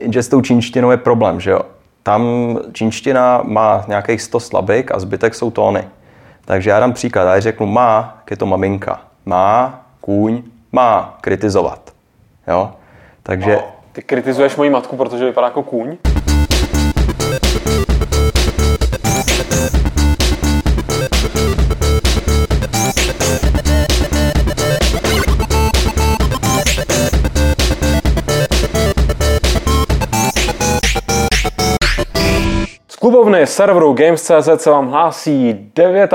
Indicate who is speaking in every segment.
Speaker 1: Jenže s tou čínštinou je problém, že jo. Tam čínština má nějakých 100 slabik a zbytek jsou tóny. Takže já dám příklad, já řeknu má, je to maminka. Má, kůň, má, kritizovat. Jo? Takže... No,
Speaker 2: ty kritizuješ moji matku, protože vypadá jako kůň? Klubovny serveru Games.cz se vám hlásí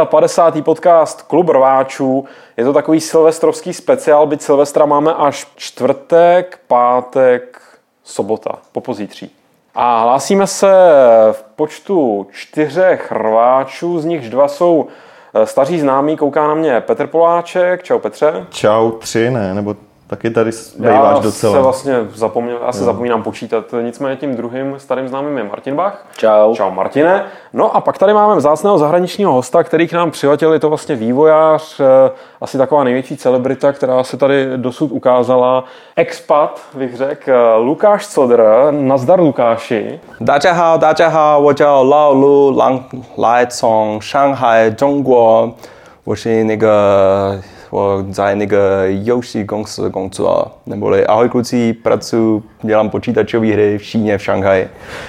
Speaker 2: 59. podcast Klub rváčů. Je to takový silvestrovský speciál, byť Silvestra máme až čtvrtek, pátek, sobota, po pozítří. A hlásíme se v počtu čtyřech rváčů, z nichž dva jsou eh, staří známí, kouká na mě Petr Poláček. Čau Petře.
Speaker 3: Čau, tři ne, nebo taky tady býváš docela.
Speaker 2: Se vlastně zapomněl, já se zapomínám počítat. Nicméně tím druhým starým známým je Martin Bach.
Speaker 4: Čau.
Speaker 2: Čau Martine. No a pak tady máme vzácného zahraničního hosta, který k nám přiletěl, je to vlastně vývojář, eh, asi taková největší celebrita, která se tady dosud ukázala. Expat, bych řekl, eh, Lukáš Codr. Nazdar Lukáši.
Speaker 1: 大家好，大家好，我叫老卢，来来从上海，中国，我是那个 我在那个游戏公司工作，neboli ahoj kluci, pracuji, dělám počítačové hry v Číně, v Šanghaji.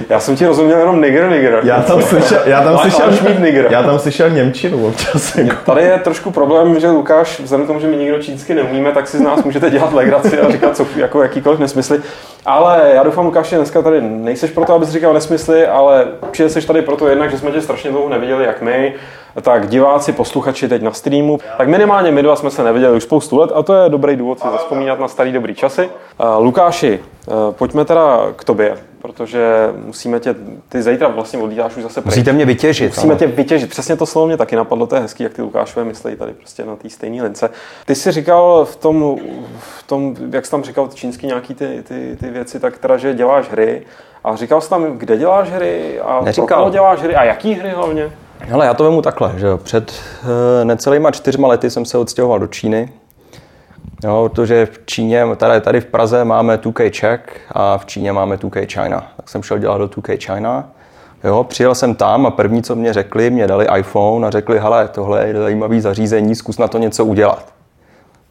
Speaker 2: Já jsem ti rozuměl jenom nigr, nigr.
Speaker 3: Já tam slyšel, já tam slyšel,
Speaker 2: mít nigr.
Speaker 3: já tam slyšel Němčinu občas. Jako.
Speaker 2: Tady je trošku problém, že Lukáš, vzhledem k tomu, že my nikdo čínsky neumíme, tak si z nás můžete dělat legraci a říkat co, jako jakýkoliv nesmysly. Ale já doufám, Lukáši, dneska tady nejseš proto, abys říkal nesmysly, ale určitě jsi tady proto jednak, že jsme tě strašně dlouho neviděli, jak my, tak diváci, posluchači teď na streamu, tak minimálně my dva jsme se neviděli už spoustu let a to je dobrý důvod si zaspomínat na starý dobrý časy. Lukáši, eh, pojďme teda k tobě, protože musíme tě, ty zítra vlastně odlítáš už zase
Speaker 1: pryč. Musíte mě vytěžit.
Speaker 2: Musíme ale. tě vytěžit. Přesně to slovo mě taky napadlo, to je hezký, jak ty Lukášové myslí tady prostě na té stejné lince. Ty jsi říkal v tom, v tom, jak jsi tam říkal čínsky nějaký ty, ty, ty věci, tak teda, že děláš hry. A říkal jsi tam, kde děláš hry a Neříkal. pro děláš hry a jaký hry hlavně?
Speaker 1: Hele, já to vemu takhle, že před uh, necelýma čtyřma lety jsem se odstěhoval do Číny, jo, protože v Číně, tady, tady v Praze máme 2K Czech a v Číně máme 2K China. Tak jsem šel dělat do 2K China. Jo, přijel jsem tam a první, co mě řekli, mě dali iPhone a řekli, hele, tohle je zajímavý zařízení, zkus na to něco udělat.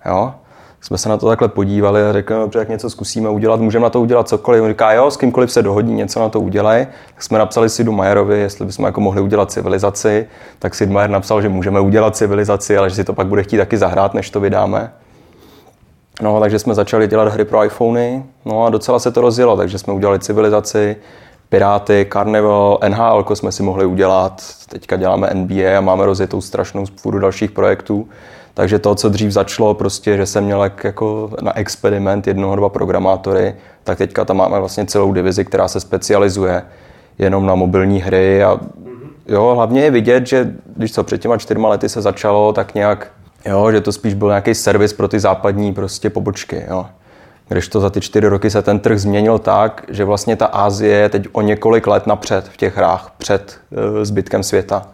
Speaker 1: Jo? Jsme se na to takhle podívali a řekli, no, dobře, jak něco zkusíme udělat, můžeme na to udělat cokoliv. On říká, jo, s kýmkoliv se dohodí, něco na to udělej. Tak jsme napsali Sidu Majerovi, jestli bychom jako mohli udělat civilizaci. Tak Sid Majer napsal, že můžeme udělat civilizaci, ale že si to pak bude chtít taky zahrát, než to vydáme. No, takže jsme začali dělat hry pro iPhony, no a docela se to rozjelo, takže jsme udělali civilizaci, Piráty, Carnival, NHL jsme si mohli udělat, teďka děláme NBA a máme rozjetou strašnou spůru dalších projektů. Takže to, co dřív začalo, prostě, že jsem měl jako na experiment jednoho, dva programátory, tak teďka tam máme vlastně celou divizi, která se specializuje jenom na mobilní hry a jo, hlavně je vidět, že když co před těma čtyřma lety se začalo, tak nějak, jo, že to spíš byl nějaký servis pro ty západní prostě pobočky, jo. Když to za ty čtyři roky se ten trh změnil tak, že vlastně ta Ázie je teď o několik let napřed v těch hrách, před e, zbytkem světa.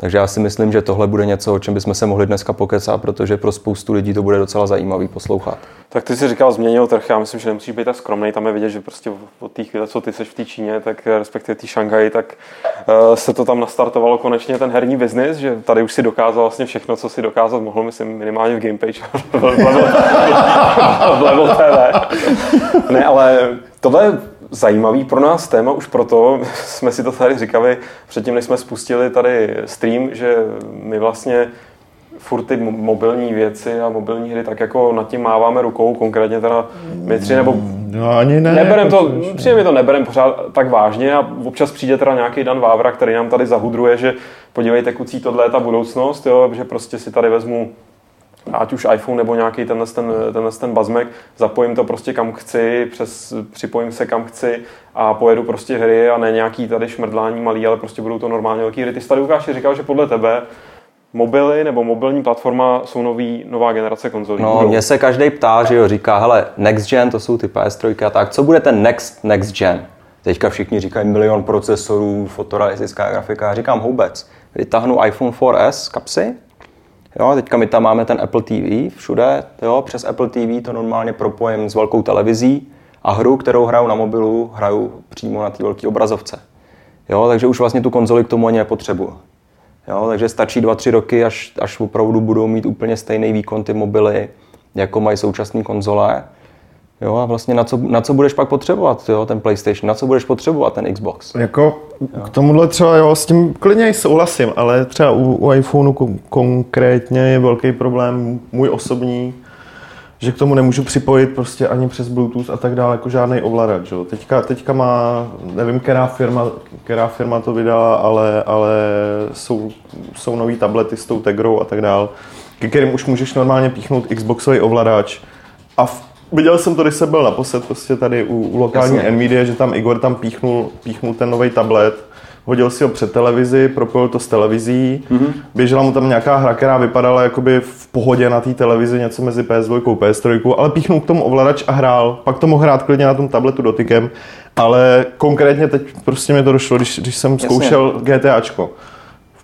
Speaker 1: Takže já si myslím, že tohle bude něco, o čem bychom se mohli dneska pokecat, protože pro spoustu lidí to bude docela zajímavý poslouchat.
Speaker 2: Tak ty jsi říkal, změnil trh, já myslím, že nemusíš být tak skromný, tam je vidět, že prostě od té chvíle, co ty jsi v té Číně, tak respektive té Šanghaji, tak uh, se to tam nastartovalo konečně ten herní biznis, že tady už si dokázal vlastně všechno, co si dokázat mohl, myslím, minimálně v Gamepage, v Level TV. ne, ale tohle zajímavý pro nás téma, už proto jsme si to tady říkali předtím, než jsme spustili tady stream, že my vlastně furt ty mobilní věci a mobilní hry tak jako nad tím máváme rukou, konkrétně teda my tři, nebo
Speaker 3: no, ani ne,
Speaker 2: neberem to, přijde mi to neberem pořád tak vážně a občas přijde teda nějaký Dan Vávra, který nám tady zahudruje, že podívejte kucí, tohle je ta budoucnost, jo, že prostě si tady vezmu ať už iPhone nebo nějaký tenhle ten, tenhle ten bazmek, zapojím to prostě kam chci, přes, připojím se kam chci a pojedu prostě hry a ne nějaký tady šmrdlání malý, ale prostě budou to normálně velký hry. Ty jsi tady Lukáši říkal, že podle tebe mobily nebo mobilní platforma jsou nový, nová generace konzolí.
Speaker 1: No, mě se každý ptá, že jo, říká, hele, next gen, to jsou ty PS3 a tak, co bude ten next, next gen? Teďka všichni říkají milion procesorů, fotorealistická grafika, já říkám vůbec. Vytáhnu iPhone 4S kapsy, Jo, teďka my tam máme ten Apple TV všude, jo, přes Apple TV to normálně propojím s velkou televizí A hru, kterou hraju na mobilu, hraju přímo na té velké obrazovce. Jo, takže už vlastně tu konzoli k tomu ani nepotřebuju. Jo, takže stačí 2-3 roky, až, až opravdu budou mít úplně stejný výkon ty mobily, jako mají současné konzole. Jo, a vlastně na co, na co budeš pak potřebovat, jo, ten PlayStation, na co budeš potřebovat ten Xbox.
Speaker 3: Jako jo. k tomuhle třeba, jo, s tím klidně souhlasím, ale třeba u, u iPhoneu konkrétně je velký problém můj osobní, že k tomu nemůžu připojit prostě ani přes Bluetooth a tak dále, jako žádný ovladač. Jo. Teďka, teďka má, nevím, která firma, která firma to vydala, ale, ale jsou, jsou nový tablety s tou Tegrou a tak dále, ke kterým už můžeš normálně píchnout Xboxový ovladač. A v, viděl jsem to, když jsem byl naposled prostě tady u, u lokální Jasně. Nvidia, že tam Igor tam píchnul, píchnul ten nový tablet hodil si ho před televizi, propojil to s televizí, mm-hmm. běžela mu tam nějaká hra, která vypadala jakoby v pohodě na té televizi, něco mezi PS2 a PS3, ale píchnul k tomu ovladač a hrál. Pak to mohl hrát klidně na tom tabletu dotykem, ale konkrétně teď prostě mi to došlo, když, když jsem Jasně. zkoušel GTAčko.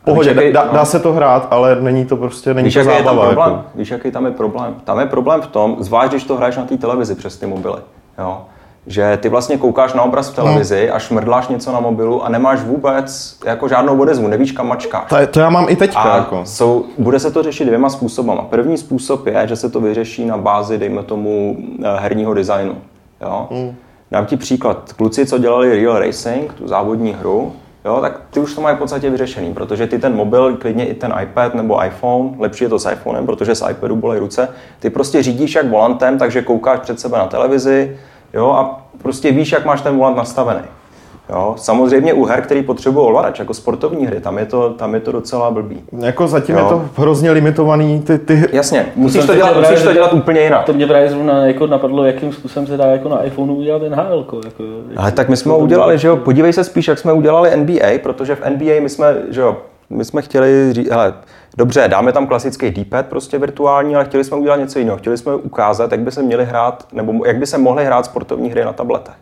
Speaker 3: Pohodě, jaký, dá, dá, no. se to hrát, ale není to prostě, není
Speaker 1: Víš,
Speaker 3: to
Speaker 1: jaký
Speaker 3: zábava.
Speaker 1: Je tam problém? Jako. Víš, jaký tam je problém? Tam je problém v tom, zvlášť když to hraješ na té televizi přes ty mobily. Jo? že ty vlastně koukáš na obraz v televizi no. a šmrdláš něco na mobilu a nemáš vůbec jako žádnou odezvu, nevíš kam mačkáš.
Speaker 3: To, to já mám i teď. Jako.
Speaker 1: Jsou, bude se to řešit dvěma způsobama. První způsob je, že se to vyřeší na bázi, dejme tomu, eh, herního designu. Jo? Mm. Dám ti příklad. Kluci, co dělali Real Racing, tu závodní hru, jo, tak ty už to mají v podstatě vyřešený, protože ty ten mobil, klidně i ten iPad nebo iPhone, lepší je to s iPhonem, protože z iPadu bolej ruce, ty prostě řídíš jak volantem, takže koukáš před sebe na televizi, jo, a prostě víš, jak máš ten volant nastavený. Jo, samozřejmě u her, který potřebují ovladač, jako sportovní hry, tam je to, tam je to docela blbý.
Speaker 3: Jako zatím jo. je to hrozně limitovaný. Ty, ty...
Speaker 1: Jasně, musíš to, dělat, musíš to dělat úplně jinak.
Speaker 4: To mě právě zrovna jako napadlo, jakým způsobem se dá jako na iPhoneu udělat NHL. Jako,
Speaker 1: Ale tak my jsme ho udělali, že jo, podívej se spíš, jak jsme udělali NBA, protože v NBA my jsme, že jo, my jsme chtěli říct, hele, dobře, dáme tam klasický D-pad prostě virtuální, ale chtěli jsme udělat něco jiného. Chtěli jsme ukázat, jak by se měli hrát, nebo jak by se mohly hrát sportovní hry na tabletech.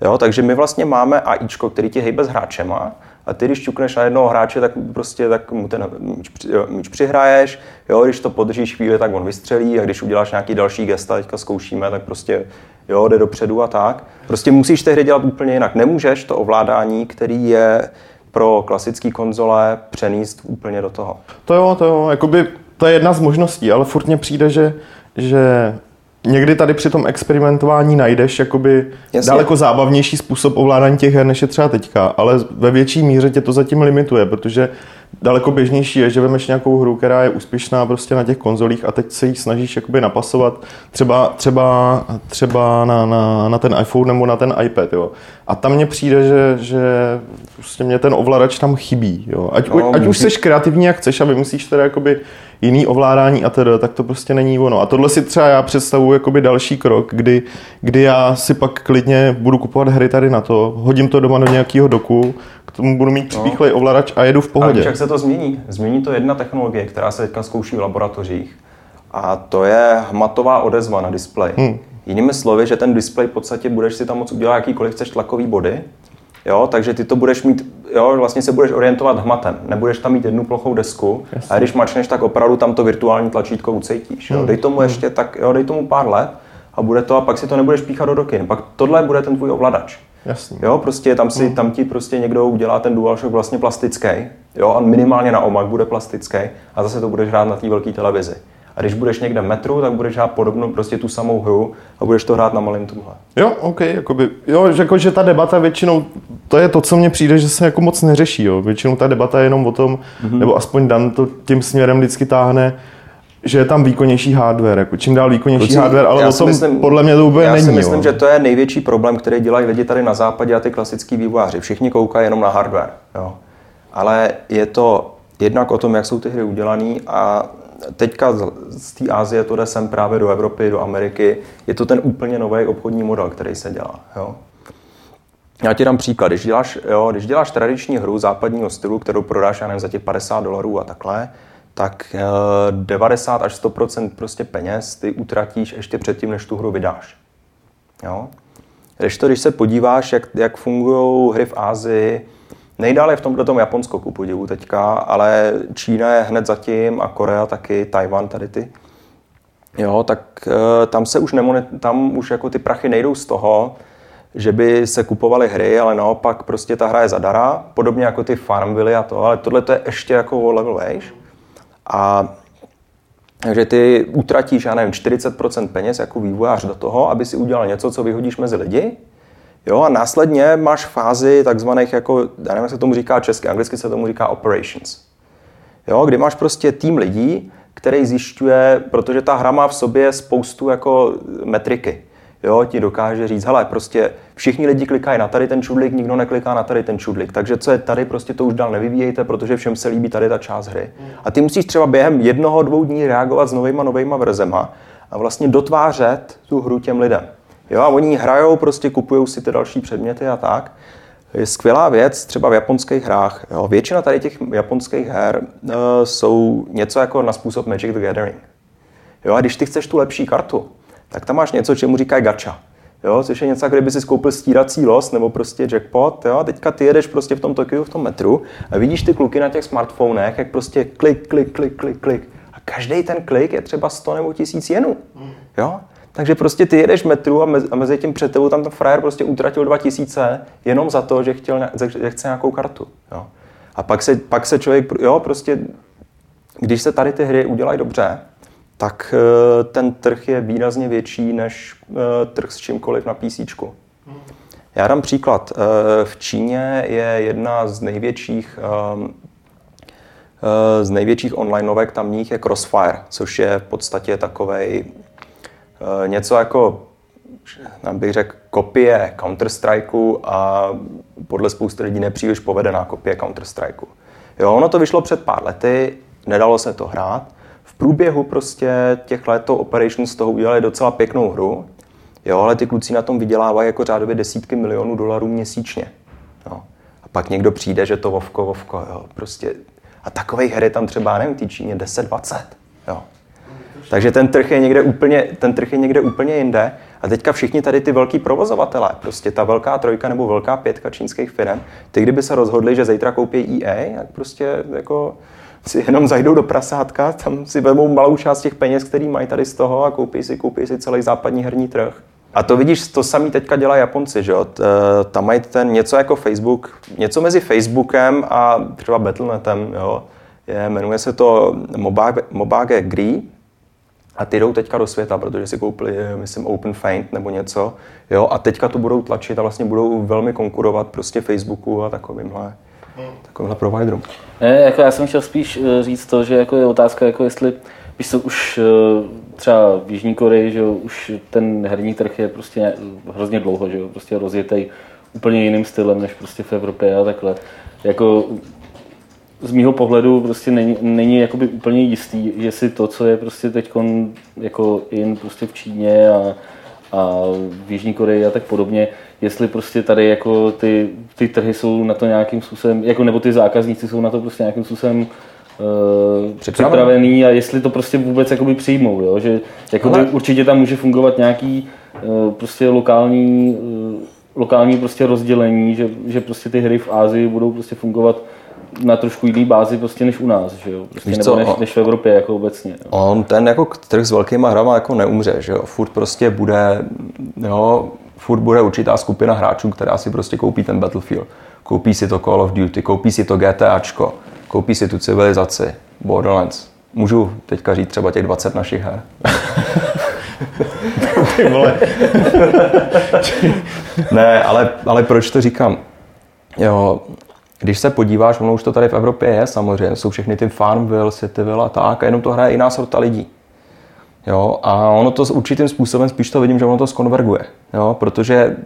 Speaker 1: Jo, takže my vlastně máme AIčko, který ti hejbe s hráčema a ty, když čukneš na jednoho hráče, tak prostě tak mu ten míč, míč přihraješ, jo, když to podržíš chvíli, tak on vystřelí a když uděláš nějaký další gesta, teďka zkoušíme, tak prostě jo, jde dopředu a tak. Prostě musíš té hry dělat úplně jinak. Nemůžeš to ovládání, který je pro klasické konzole přenést úplně do toho.
Speaker 3: To jo, to jo, jakoby to je jedna z možností, ale furt mně přijde, že, že někdy tady při tom experimentování najdeš jakoby Jasně. daleko zábavnější způsob ovládání těch her, než je třeba teďka, ale ve větší míře tě to zatím limituje, protože daleko běžnější je, že vemeš nějakou hru, která je úspěšná prostě na těch konzolích a teď se jí snažíš jakoby napasovat třeba, třeba, třeba na, na, na, ten iPhone nebo na ten iPad. Jo. A tam mně přijde, že, že prostě mě ten ovladač tam chybí. Jo. Ať, no, ať už jsi kreativní, jak chceš a vymyslíš teda jakoby jiný ovládání a teda, tak to prostě není ono. A tohle si třeba já představuji jakoby další krok, kdy, kdy já si pak klidně budu kupovat hry tady na to, hodím to doma do nějakého doku, k tomu budu mít připíchlej no. ovladač a jedu v pohodě.
Speaker 1: Jak se to změní? Změní to jedna technologie, která se teďka zkouší v laboratořích. A to je hmatová odezva na displeji. Hmm. Jinými slovy, že ten displej v podstatě budeš si tam moc udělat jakýkoliv chceš tlakový body, Jo, takže ty to budeš mít, jo, vlastně se budeš orientovat hmatem. Nebudeš tam mít jednu plochou desku Jasně. a když mačneš, tak opravdu tam to virtuální tlačítko ucítíš. Jo. Hmm. Dej tomu hmm. ještě tak, jo, dej tomu pár let a bude to a pak si to nebudeš píchat do doky. Pak tohle bude ten tvůj ovladač.
Speaker 3: Jasně.
Speaker 1: Jo, prostě tam, si, hmm. tam ti prostě někdo udělá ten DualShock vlastně plastický, jo, a minimálně na omak bude plastický a zase to budeš hrát na té velké televizi. A když budeš někde v metru, tak budeš hrát podobnou, prostě tu samou hru a budeš to hrát na malém tomhle.
Speaker 3: Jo, OK, jakoby, jo, jako, že ta debata většinou, to je to, co mně přijde, že se jako moc neřeší, jo. Většinou ta debata je jenom o tom, mm-hmm. nebo aspoň Dan to tím směrem vždycky táhne, že je tam výkonnější hardware, jako čím dál výkonnější Kluci, hardware, ale o tom myslím, podle mě to úplně
Speaker 1: já
Speaker 3: není. Já
Speaker 1: si myslím,
Speaker 3: jo.
Speaker 1: že to je největší problém, který dělají lidi tady na západě a ty klasický vývojáři. Všichni koukají jenom na hardware, jo. Ale je to jednak o tom, jak jsou ty hry udělané a teďka z té Asie to jde sem právě do Evropy, do Ameriky. Je to ten úplně nový obchodní model, který se dělá. Jo? Já ti dám příklad. Když děláš, jo, když děláš tradiční hru západního stylu, kterou prodáš já nevím, za těch 50 dolarů a takhle, tak 90 až 100% prostě peněz ty utratíš ještě předtím, než tu hru vydáš. Jo? Když to, když se podíváš, jak, jak fungují hry v Ázii, Nejdále je v tomhle tom Japonsko ku podivu teďka, ale Čína je hned zatím a Korea taky, Tajvan tady ty. jo, tak eh, tam se už nemonet, tam už jako ty prachy nejdou z toho, že by se kupovaly hry, ale naopak prostě ta hra je zadara, podobně jako ty Farmville a to, ale tohle to je ještě jako o level vejš. A takže ty utratíš, já nevím, 40% peněz jako vývojář do toho, aby si udělal něco, co vyhodíš mezi lidi. Jo, a následně máš fázi takzvaných, jako, já nevím, jak se tomu říká česky, anglicky se tomu říká operations. Jo, kdy máš prostě tým lidí, který zjišťuje, protože ta hra má v sobě spoustu jako metriky jo, ti dokáže říct, hele, prostě všichni lidi klikají na tady ten čudlik, nikdo nekliká na tady ten čudlik. Takže co je tady, prostě to už dál nevyvíjejte, protože všem se líbí tady ta část hry. A ty musíš třeba během jednoho, dvou dní reagovat s novýma, novýma verzema a vlastně dotvářet tu hru těm lidem. Jo, a oni hrajou, prostě kupují si ty další předměty a tak. Je skvělá věc třeba v japonských hrách. Jo. Většina tady těch japonských her uh, jsou něco jako na způsob Magic the Gathering. Jo, a když ty chceš tu lepší kartu, tak tam máš něco, čemu říkají gacha. Jo, což je něco, kdyby si skoupil stírací los nebo prostě jackpot. Jo, a teďka ty jedeš prostě v tom Tokiu, v tom metru a vidíš ty kluky na těch smartfonech, jak prostě klik, klik, klik, klik, klik. A každý ten klik je třeba 100 nebo 1000 jenů. Jo? Takže prostě ty jedeš metru a mezi, a mezi tím před tebou tam ten frajer prostě utratil 2000 jenom za to, že, chtěl, že chce nějakou kartu. Jo? A pak se, pak se člověk, jo, prostě, když se tady ty hry udělají dobře, tak eh, ten trh je výrazně větší než eh, trh s čímkoliv na PC. Já dám příklad. Eh, v Číně je jedna z největších ehm, z největších online novek tamních je Crossfire, což je v podstatě takovej něco jako, bych řekl, kopie Counter-Strikeu a podle spousty lidí nepříliš povedená kopie Counter-Strikeu. Jo, ono to vyšlo před pár lety, nedalo se to hrát, průběhu prostě těch let to Operation z toho udělali docela pěknou hru, jo, ale ty kluci na tom vydělávají jako řádově desítky milionů dolarů měsíčně. Jo. A pak někdo přijde, že to Vovko, Vovko, jo, prostě. A takových her je tam třeba, nevím, v Číně 10-20. Jo. Takže ten trh je někde úplně, ten trh je někde úplně jinde. A teďka všichni tady ty velký provozovatelé, prostě ta velká trojka nebo velká pětka čínských firm, ty kdyby se rozhodli, že zítra koupí EA, tak prostě jako si jenom zajdou do prasátka, tam si vezmou malou část těch peněz, který mají tady z toho a koupí si, koupí si celý západní herní trh. A to vidíš, to samý teďka dělají Japonci, že jo? Tam mají ten něco jako Facebook, něco mezi Facebookem a třeba Battlenetem, jo? Je, jmenuje se to Mobage, Mobage Gri, a ty jdou teďka do světa, protože si koupili, myslím, Open Faint nebo něco. Jo, a teďka to budou tlačit a vlastně budou velmi konkurovat prostě Facebooku a takovýmhle takovýmhle providerům.
Speaker 4: Ne, jako já jsem chtěl spíš eh, říct to, že jako je otázka, jako jestli Víš co, už eh, třeba v Jižní Koreji, že už ten herní trh je prostě hrozně dlouho, že prostě rozjetej úplně jiným stylem, než prostě v Evropě a takhle. Jako z mýho pohledu prostě není, není jakoby úplně jistý, že si to, co je prostě teď jako in prostě v Číně a, a v Jižní Koreji a tak podobně, jestli prostě tady jako ty, ty trhy jsou na to nějakým způsobem, jako nebo ty zákazníci jsou na to prostě nějakým způsobem uh, připravený a jestli to prostě vůbec jakoby přijmou, jo? že jakoby určitě tam může fungovat nějaký uh, prostě lokální, uh, lokální prostě rozdělení, že, že prostě ty hry v Ázii budou prostě fungovat na trošku jiný bázi prostě než u nás, že jo? Prostě nebo co, než, než, v Evropě jako obecně. Jo.
Speaker 1: On ten jako trh s velkýma hrama jako neumře, že jo? Furt prostě bude, jo, furt bude určitá skupina hráčů, která si prostě koupí ten Battlefield. Koupí si to Call of Duty, koupí si to GTAčko, koupí si tu civilizaci, Borderlands. Můžu teďka říct třeba těch 20 našich her.
Speaker 3: Ty vole.
Speaker 1: ne, ale, ale proč to říkám? Jo, když se podíváš, ono už to tady v Evropě je samozřejmě, jsou všechny ty Farmville, Cityville a tak, a jenom to hraje jiná sorta lidí. Jo, a ono to s určitým způsobem, spíš to vidím, že ono to skonverguje. Jo, protože,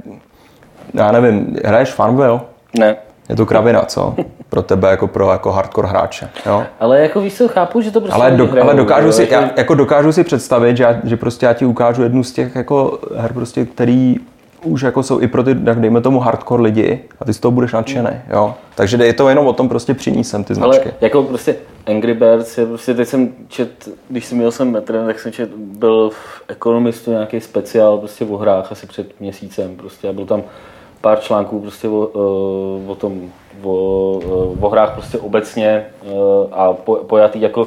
Speaker 1: já nevím, hraješ Farmville?
Speaker 4: Ne.
Speaker 1: Je to kravina, co? Pro tebe jako pro jako hardcore hráče. Jo?
Speaker 4: Ale jako víš, chápu, že to prostě
Speaker 1: ale, do, ale dokážu, jo, si, jako... Já, jako dokážu si představit, že, já, že prostě já ti ukážu jednu z těch jako her, prostě, který už jako jsou i pro ty, tak dejme tomu hardcore lidi a ty z toho budeš nadšený, jo. Takže je to jenom o tom prostě přinést sem ty značky.
Speaker 4: Ale jako prostě Angry Birds je prostě, teď jsem čet, když jsem měl jsem metrem, tak jsem čet, byl v Economistu nějaký speciál prostě o hrách asi před měsícem prostě a byl tam pár článků prostě o, eh, o tom, o, eh, o hrách prostě obecně eh, a pojatý jako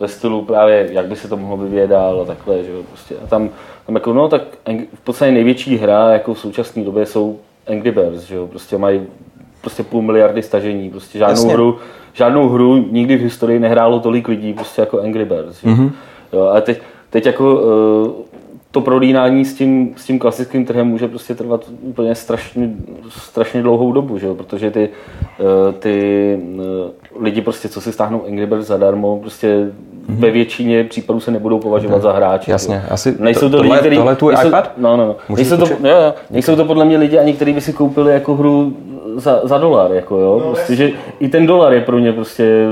Speaker 4: ve stylu právě, jak by se to mohlo vyvíjet dál a takhle, že jo, prostě. A tam, tam jako, no tak v podstatě největší hra jako v současné době jsou Angry Birds, že jo, prostě mají prostě půl miliardy stažení, prostě žádnou
Speaker 1: Jasně.
Speaker 4: hru, žádnou hru nikdy v historii nehrálo tolik lidí, prostě jako Angry Birds, že?
Speaker 1: Mhm.
Speaker 4: jo, a teď, teď jako eh, to prolínání s tím, s tím klasickým trhem může prostě trvat úplně strašně, strašně dlouhou dobu, že jo? protože ty, eh, ty eh, lidi prostě, co si stáhnou Angry Birds zadarmo, prostě ve většině případů se nebudou považovat za hráče.
Speaker 1: Jasně,
Speaker 4: jo.
Speaker 1: asi
Speaker 4: nejsou to,
Speaker 1: to-
Speaker 4: lidi,
Speaker 1: tohle-
Speaker 4: který,
Speaker 1: tohle je tvůj
Speaker 4: nejsou,
Speaker 1: iPad?
Speaker 4: No, no, no. Nejsou to, jo, jo. nejsou to podle mě lidi ani, kteří by si koupili jako hru za, za dolar, jako jo. Prostě, že i ten dolar je pro ně prostě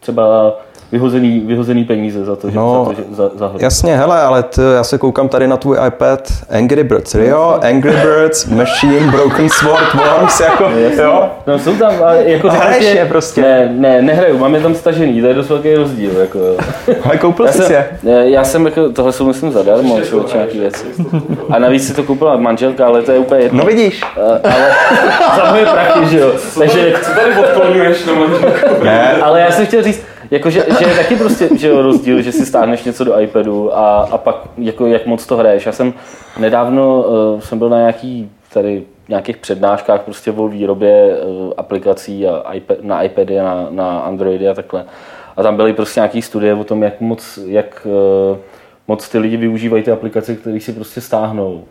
Speaker 4: třeba vyhozený, vyhozený peníze za to, že,
Speaker 1: No,
Speaker 4: za, to, že za, za hru.
Speaker 1: Jasně, hele, ale ty, já se koukám tady na tvůj iPad Angry Birds, jo? Angry Birds, Machine, Broken Sword, Worms, jako, jo?
Speaker 4: No jsou tam, ale jako
Speaker 1: A hraješ je prostě.
Speaker 4: Ne, ne, nehraju, mám je tam stažený, to je dost velký rozdíl, jako jo.
Speaker 1: Ale koupil
Speaker 4: Já
Speaker 1: jsi
Speaker 4: jsem,
Speaker 1: je.
Speaker 4: já jsem jako, tohle jsou myslím zadarmo, člověče, nějaký věci. A navíc si to koupila manželka, ale to je úplně jedno.
Speaker 1: No vidíš.
Speaker 4: Eh, ale za moje prachy, že jo. Takže,
Speaker 2: Co tady odklonuješ na manželku?
Speaker 1: Ne,
Speaker 4: ale já jsem chtěl říct, jako, že, je taky prostě že jo, rozdíl, že si stáhneš něco do iPadu a, a pak jako, jak moc to hraješ. Já jsem nedávno uh, jsem byl na nějaký tady nějakých přednáškách prostě o výrobě uh, aplikací a iPad, na iPady a na, na Androidy a takhle. A tam byly prostě nějaký studie o tom, jak moc, jak, uh, moc ty lidi využívají ty aplikace, které si prostě stáhnou.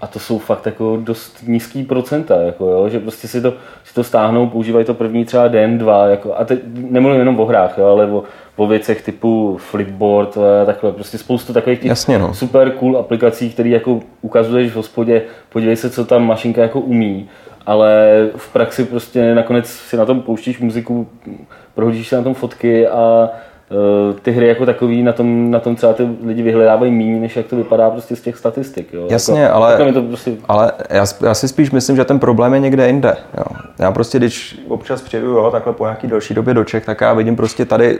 Speaker 4: A to jsou fakt jako dost nízký procenta, jako jo, že prostě si to, si to stáhnou, používají to první třeba den, dva, jako, a teď nemluvím jenom o hrách, jo, ale o, o věcech typu Flipboard a takhle, prostě spoustu takových těch
Speaker 1: Jasně, no.
Speaker 4: super cool aplikací, které jako ukazuješ v hospodě, podívej se, co tam mašinka jako umí, ale v praxi prostě nakonec si na tom pouštíš muziku, prohodíš si na tom fotky a ty hry jako takový na tom, na tom třeba ty lidi vyhledávají méně, než jak to vypadá prostě z těch statistik. Jo.
Speaker 1: Jasně,
Speaker 4: jako,
Speaker 1: ale-
Speaker 4: to prostě
Speaker 1: Ale já, já si spíš myslím, že ten problém je někde jinde. Jo. Já prostě, když občas přijedu jo, takhle po nějaký delší době do Čech, tak já vidím prostě tady,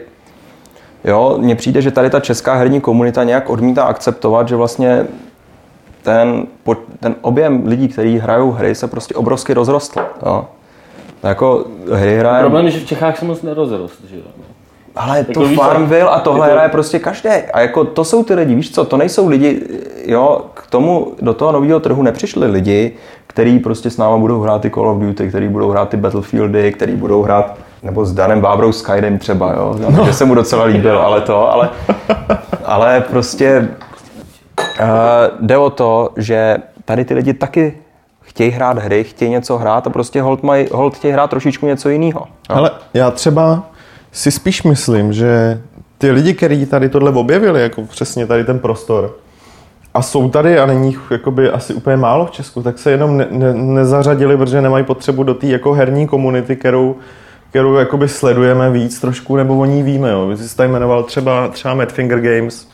Speaker 1: jo, mně přijde, že tady ta česká herní komunita nějak odmítá akceptovat, že vlastně ten, ten objem lidí, kteří hrajou hry, se prostě obrovsky rozrostl. Jo. Jako hry hraje...
Speaker 4: Problém je, že v Čechách se moc nerozrost, že jo.
Speaker 1: Ale to
Speaker 4: Jako co,
Speaker 1: Farmville a tohle hraje prostě každý. A jako to jsou ty lidi, víš co, to nejsou lidi, jo, k tomu, do toho nového trhu nepřišli lidi, který prostě s náma budou hrát ty Call of Duty, který budou hrát ty Battlefieldy, který budou hrát, nebo s Danem Vábrou Skyrim třeba, jo, no. že se mu docela líbil, ale to, ale, ale prostě uh, jde o to, že tady ty lidi taky chtějí hrát hry, chtějí něco hrát a prostě hold, maj, hold chtějí hrát trošičku něco jiného.
Speaker 3: Ale já třeba si spíš myslím, že ty lidi, kteří tady tohle objevili, jako přesně tady ten prostor, a jsou tady a není jich jakoby asi úplně málo v Česku, tak se jenom ne, ne, nezařadili, protože nemají potřebu do té jako herní komunity, kterou, kterou jakoby sledujeme víc trošku, nebo o ní víme. Jo. Vy tady jmenoval třeba, třeba Madfinger Games,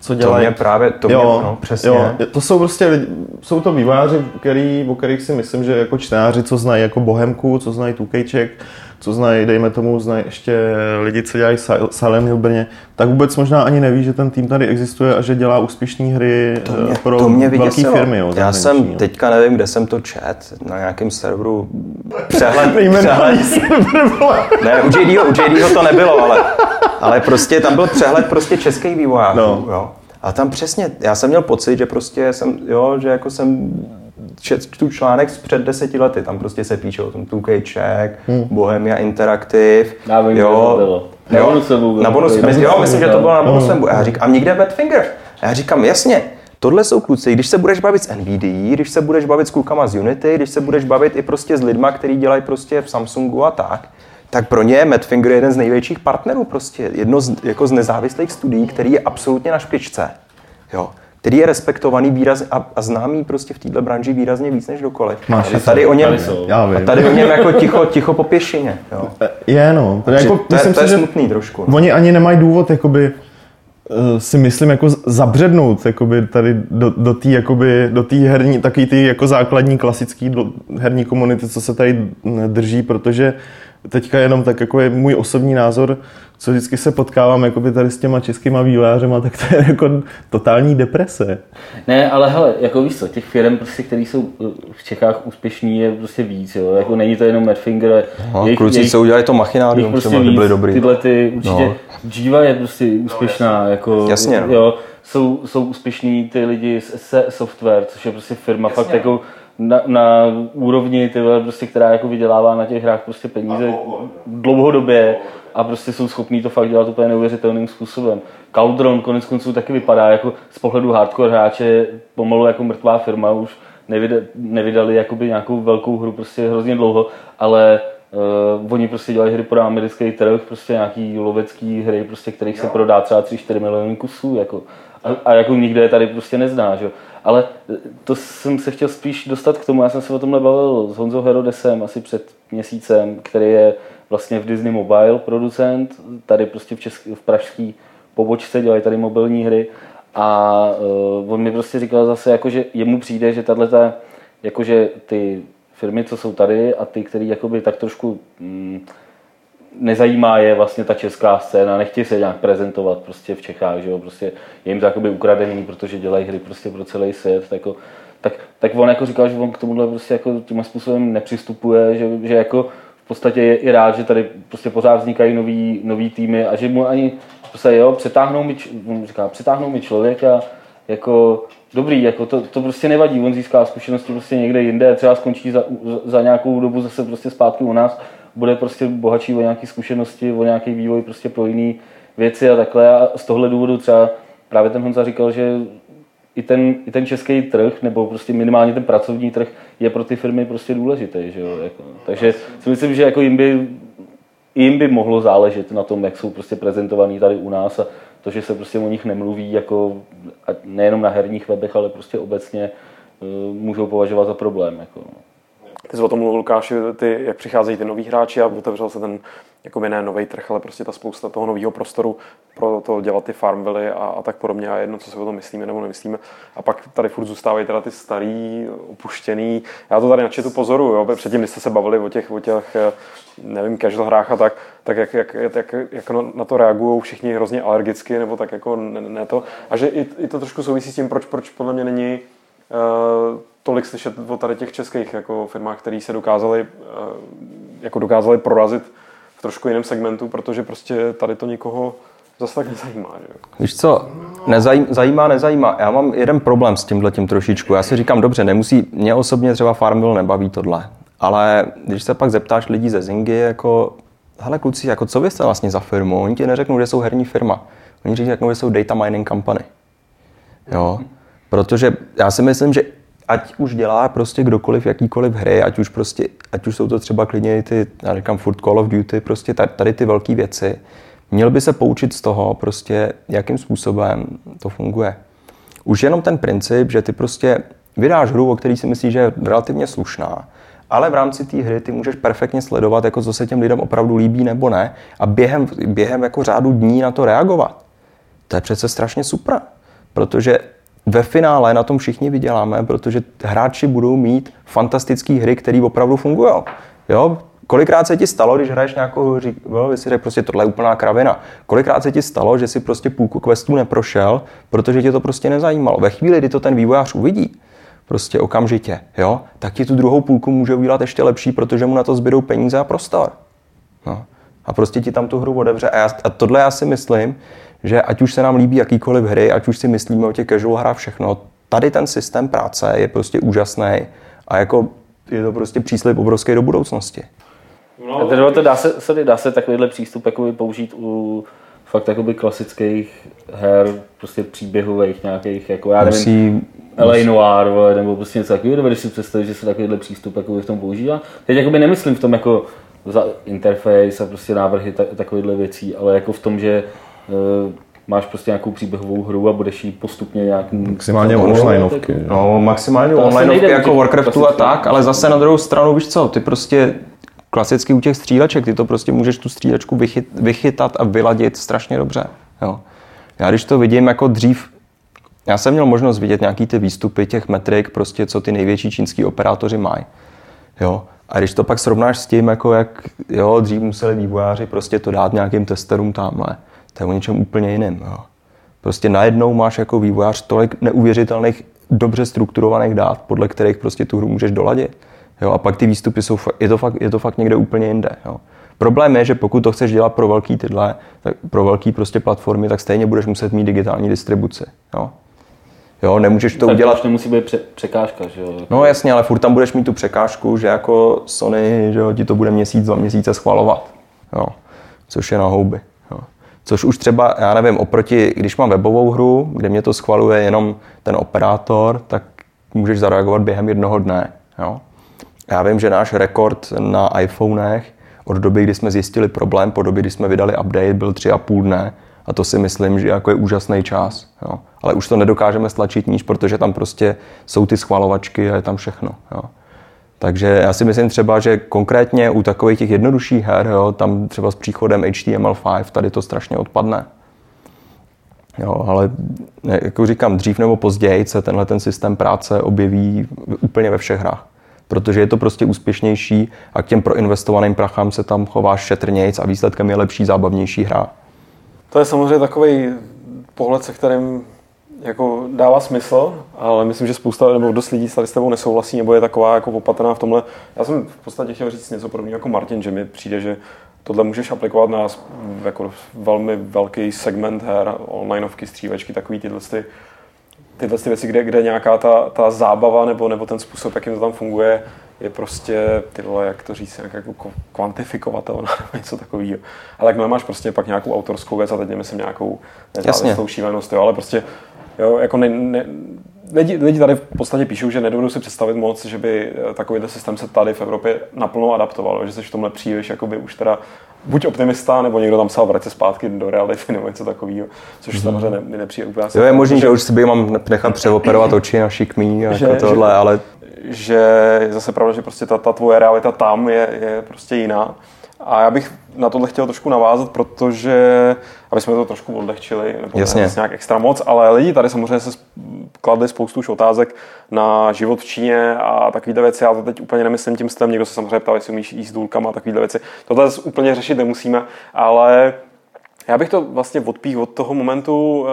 Speaker 3: co
Speaker 1: To
Speaker 3: dělají.
Speaker 1: mě právě, to mě, no, přesně.
Speaker 3: Jo, to jsou prostě lidi, jsou to výváři, který, o kterých si myslím, že jako čtenáři, co znají jako Bohemku, co znají Tukejček, co znají, dejme tomu, znají ještě lidi, co dělají Sil- Silent Hill Brně, tak vůbec možná ani neví, že ten tým tady existuje a že dělá úspěšné hry to
Speaker 1: mě,
Speaker 3: pro
Speaker 1: to mě
Speaker 3: velké firmy. Jo,
Speaker 1: Já jsem,
Speaker 3: jo.
Speaker 1: teďka nevím, kde jsem to čet, na nějakém serveru přehled, přehled ne, u JDho, u JDho to nebylo, ale, ale prostě tam byl přehled prostě českých vývojářů,
Speaker 3: No.
Speaker 1: jo. A tam přesně, já jsem měl pocit, že prostě jsem, jo, že jako jsem četl článek z před deseti lety, tam prostě se píše o tom 2K Czech,
Speaker 3: Hmm.
Speaker 1: Bohemia Interactive,
Speaker 4: Já vím, kde to bylo. Na
Speaker 1: jo,
Speaker 4: bylo.
Speaker 1: na bonus,
Speaker 4: Na
Speaker 1: jo, myslím, že to bylo na bonusem. A já říkám, a nikde Badfinger. A já říkám, jasně, tohle jsou kluci, když se budeš bavit s NVIDIA, když se budeš bavit s klukama z Unity, když se budeš bavit i prostě s lidma, kteří dělají prostě v Samsungu a tak, tak pro ně je Madfinger jeden z největších partnerů prostě, jedno z, jako z nezávislých studií, který je absolutně na špičce, jo, který je respektovaný výraz a, a známý prostě v této branži výrazně víc než dokoliv.
Speaker 3: Máš
Speaker 1: a tady o něm,
Speaker 4: tady
Speaker 1: a tady o něm jako ticho, ticho po pěšině, jo.
Speaker 3: Je, no. To, jako,
Speaker 1: to, je,
Speaker 3: myslím
Speaker 1: to je
Speaker 3: si,
Speaker 1: smutný trošku. no.
Speaker 3: Oni ani nemají důvod, jakoby, eh, si myslím, jako zabřednout jakoby, tady do, do té jakoby, do té herní, takový ty jako základní klasický do, herní komunity, co se tady drží, protože teďka jenom tak jako je můj osobní názor, co vždycky se potkávám jakoby tady s těma českýma vývojářema, tak to je jako totální deprese.
Speaker 4: Ne, ale hele, jako víš co, těch firm, prostě, které jsou eh, v Čechách úspěšní, je prostě víc, jo. Jako není to jenom Madfinger,
Speaker 1: No, kluci, co udělali to machinárium,
Speaker 4: prostě
Speaker 1: třeba, ty
Speaker 4: víc.
Speaker 1: byli dobrý.
Speaker 4: Tyhle ty, určitě,
Speaker 1: No.
Speaker 4: Jiva je prostě úspěšná, jako,
Speaker 1: Jasně, no.
Speaker 4: jo, jsou, jsou úspěšní ty lidi z SE Software, což je prostě firma fakt jako na, na úrovni, ty vole, prostě, která jako vydělává na těch hrách prostě peníze dlouhodobě a prostě jsou schopní to fakt dělat úplně neuvěřitelným způsobem. Cauldron konec konců taky vypadá jako z pohledu hardcore hráče pomalu jako mrtvá firma, už nevyda, nevydali jakoby nějakou velkou hru prostě hrozně dlouho, ale uh, oni prostě dělají hry pro americký trh, prostě nějaký lovecký hry, prostě, kterých se prodá třeba 3-4 miliony kusů, jako. A, a jako nikde je tady prostě nezná, že? jo. Ale eh, to jsem se chtěl spíš dostat k tomu, já jsem se o tomhle bavil s Honzou Herodesem asi před měsícem, který je vlastně v Disney Mobile producent, tady prostě v, český, v pražský pobočce dělají tady mobilní hry a uh, on mi prostě říkal zase, jako, že jemu přijde, že tahle jakože ty firmy, co jsou tady a ty, který jakoby tak trošku mm, nezajímá je vlastně ta česká scéna, nechtějí se nějak prezentovat prostě v Čechách, že jo, prostě je jim to jakoby ukradený, protože dělají hry prostě pro celý svět, tak, jako, tak, tak on jako říkal, že on k tomuhle prostě jako tím způsobem nepřistupuje, že, že jako v podstatě je i rád, že tady prostě pořád vznikají nový, nový týmy a že mu ani prostě jo, přetáhnou mi, říká, přetáhnou mi člověka, jako dobrý, jako to, to prostě nevadí, on získá zkušenosti prostě někde jinde, třeba skončí za, za nějakou dobu zase prostě zpátky u nás, bude prostě bohatší o nějaké zkušenosti, o nějaký vývoj prostě pro jiné věci a takhle. A z tohle důvodu třeba právě ten Honza říkal, že i ten, i ten český trh, nebo prostě minimálně ten pracovní trh je pro ty firmy prostě důležitý, že jo, jako. takže si myslím, že jako jim by, jim by mohlo záležet na tom, jak jsou prostě prezentovaný tady u nás a to, že se prostě o nich nemluví jako nejenom na herních webech, ale prostě obecně eh, můžou považovat za problém. Jako.
Speaker 2: Ty jsi o tom mluvil, Lukáši, ty, jak přicházejí ty noví hráči a otevřel se ten jako ne nový trh, ale prostě ta spousta toho nového prostoru pro to dělat ty farmvily a, a tak podobně a jedno, co si o tom myslíme nebo nemyslíme. A pak tady furt zůstávají teda ty starý, opuštěný. Já to tady na chatu pozoru, jo, předtím, když jste se bavili o těch, o těch eh, nevím, casual hrách a tak, tak jak, jak, jak, jak na to reagují všichni hrozně alergicky, nebo tak jako ne, ne to. A že i, i to trošku souvisí s tím, proč, proč podle mě není tolik slyšet o tady těch českých jako firmách, které se dokázali, uh, jako dokázali prorazit v trošku jiném segmentu, protože prostě tady to nikoho zase tak nezajímá. Že?
Speaker 1: Víš co, nezajím, zajímá, nezajímá. Já mám jeden problém s tímhle tím trošičku. Já si říkám, dobře, nemusí, mě osobně třeba Farmville nebaví tohle. Ale když se pak zeptáš lidí ze Zingy, jako, hele kluci, jako co vy jste vlastně za firmu? Oni ti neřeknou, že jsou herní firma. Oni řeknou, že jsou data mining company. Jo, protože já si myslím, že ať už dělá prostě kdokoliv jakýkoliv hry, ať už prostě, ať už jsou to třeba klidně ty, já říkám furt Call of Duty, prostě tady, tady ty velké věci, měl by se poučit z toho prostě, jakým způsobem to funguje. Už jenom ten princip, že ty prostě vydáš hru, o který si myslíš, že je relativně slušná, ale v rámci té hry ty můžeš perfektně sledovat, jako co se těm lidem opravdu líbí nebo ne a během, během jako řádu dní na to reagovat. To je přece strašně super, protože ve finále na tom všichni vyděláme, protože hráči budou mít fantastické hry, které opravdu fungují. Jo? Kolikrát se ti stalo, když hraješ nějakou, jo, vy si řekl, prostě tohle je úplná kravina. Kolikrát se ti stalo, že si prostě půlku questů neprošel, protože tě to prostě nezajímalo. Ve chvíli, kdy to ten vývojář uvidí, prostě okamžitě, jo, tak ti tu druhou půlku může udělat ještě lepší, protože mu na to zbydou peníze a prostor. No. A prostě ti tam tu hru otevře. A, já, a tohle já si myslím, že ať už se nám líbí jakýkoliv hry, ať už si myslíme o těch casual hrách všechno, tady ten systém práce je prostě úžasný a jako je to prostě příslip obrovský do budoucnosti.
Speaker 4: No, to dá se, se, dá se takovýhle přístup jakoby použít u fakt jakoby klasických her, prostě příběhových nějakých, jako já nevím,
Speaker 1: Musí,
Speaker 4: LA Noir, vole, nebo prostě něco takového, dovedeš si představit, že se takovýhle přístup jakoby v tom používá. Teď jakoby nemyslím v tom jako za interface a prostě návrhy ta, takovýchhle věcí, ale jako v tom, že máš prostě nějakou příběhovou hru a budeš jí postupně nějak...
Speaker 3: Maximálně onlineovky.
Speaker 1: No, maximálně
Speaker 4: To asi
Speaker 1: online
Speaker 4: nejde u
Speaker 1: jako
Speaker 4: těch
Speaker 1: Warcraftu a
Speaker 4: klasických.
Speaker 1: tak, ale zase na druhou stranu, víš co, ty prostě klasicky u těch stříleček, ty to prostě můžeš tu střílečku vychyt, vychytat a vyladit strašně dobře. Jo. Já když to vidím jako dřív, já jsem měl možnost vidět nějaký ty výstupy těch metrik, prostě co ty největší čínský operátoři mají. Jo. A když to pak srovnáš s tím, jako jak jo, dřív museli vývojáři prostě to dát nějakým testerům tamhle, to je o něčem úplně jiném. Jo. Prostě najednou máš jako vývojář tolik neuvěřitelných, dobře strukturovaných dát, podle kterých prostě tu hru můžeš doladit. Jo, a pak ty výstupy jsou, je to fakt, je to fakt někde úplně jinde. Jo. Problém je, že pokud to chceš dělat pro velký tyhle, tak pro velký prostě platformy, tak stejně budeš muset mít digitální distribuci. Jo. Jo, nemůžeš to
Speaker 4: tak
Speaker 1: udělat.
Speaker 4: To nemusí být pře- překážka, že jo?
Speaker 1: No jasně, ale furt tam budeš mít tu překážku, že jako Sony, že jo, ti to bude měsíc, dva měsíce schvalovat. Jo. Což je na houby. Což už třeba, já nevím, oproti, když mám webovou hru, kde mě to schvaluje jenom ten operátor, tak můžeš zareagovat během jednoho dne. Jo. Já vím, že náš rekord na iPhonech od doby, kdy jsme zjistili problém, po době, kdy jsme vydali update, byl tři a půl dne. A to si myslím, že jako je úžasný čas. Jo. Ale už to nedokážeme stlačit níž, protože tam prostě jsou ty schvalovačky a je tam všechno. Jo. Takže já si myslím třeba, že konkrétně u takových těch jednodušších her, jo, tam třeba s příchodem HTML5 tady to strašně odpadne. Jo, ale jako říkám, dřív nebo později se tenhle ten systém práce objeví úplně ve všech hrách. Protože je to prostě úspěšnější a k těm proinvestovaným prachám se tam chováš šetrnějc a výsledkem je lepší, zábavnější hra.
Speaker 2: To je samozřejmě takový pohled, se kterým jako dává smysl, ale myslím, že spousta nebo dost lidí tady s tebou nesouhlasí, nebo je taková jako opatrná v tomhle. Já jsem v podstatě chtěl říct něco podobného jako Martin, že mi přijde, že tohle můžeš aplikovat na jako velmi velký segment her, onlineovky, střívečky, takový tyhle ty, tyhle ty věci, kde, kde nějaká ta, ta zábava nebo, nebo ten způsob, jakým to tam funguje, je prostě, ty vole, jak to říct, jak jako kvantifikovatelná nebo něco takového. Ale jak máš prostě pak nějakou autorskou věc a teď nemyslím nějakou nezávislou šílenost, jo, ale prostě jo, jako ne, ne, lidi, lidi tady v podstatě píšou, že nedovedu si představit moc, že by takovýhle systém se tady v Evropě naplno adaptoval, že jsi v tomhle příliš jakoby už teda buď optimista, nebo někdo tam psal vrať se zpátky do reality nebo něco takového, což mm. samozřejmě mi nepřijde úplně.
Speaker 1: Jo, je možný, že už si by mám nechat přeoperovat oči na šikmý jako že, tohle, že, ale
Speaker 2: že je zase pravda, že prostě ta, ta tvoje realita tam je, je prostě jiná. A já bych na tohle chtěl trošku navázat, protože, aby jsme to trošku odlehčili, nebo
Speaker 1: Jasně.
Speaker 2: nějak extra moc, ale lidi tady samozřejmě se kladli spoustu už otázek na život v Číně a takovéhle věci. Já to teď úplně nemyslím tím stylem, někdo se samozřejmě ptal, jestli umíš jíst důlkama a takovéhle věci. Tohle úplně řešit nemusíme, ale já bych to vlastně odpích od toho momentu, uh,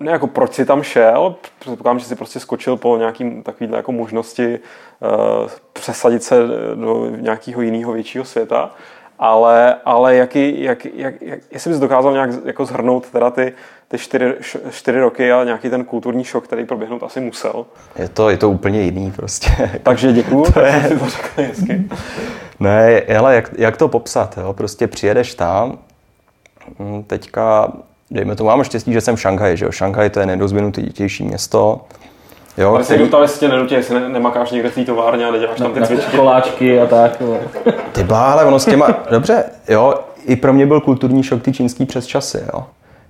Speaker 2: ne jako proč si tam šel, předpokládám, že si prostě skočil po nějakým takovýhle jako možnosti uh, přesadit se do nějakého jiného většího světa, ale, ale jaký, jak, jak, jak, jestli bys dokázal nějak jako zhrnout teda ty, ty čtyři, čtyři roky a nějaký ten kulturní šok, který proběhnout asi musel.
Speaker 1: Je to, je to úplně jiný prostě.
Speaker 2: Takže děkuju, to tak je... to řekl hezky.
Speaker 1: Ne, ale jak, jak to popsat, jo? prostě přijedeš tam, hm, teďka dejme tomu, mám štěstí, že jsem v Šanghaji, že jo? Šanghaj to je nejrozvinutější město.
Speaker 2: Jo, Ale se který... jestli tě nenutí, jestli ne, nemakáš někde v té továrně a neděláš tam ty cvičky.
Speaker 4: Koláčky a tak.
Speaker 1: Ty ale ono s těma, dobře, jo, i pro mě byl kulturní šok ty čínský přes časy, jo.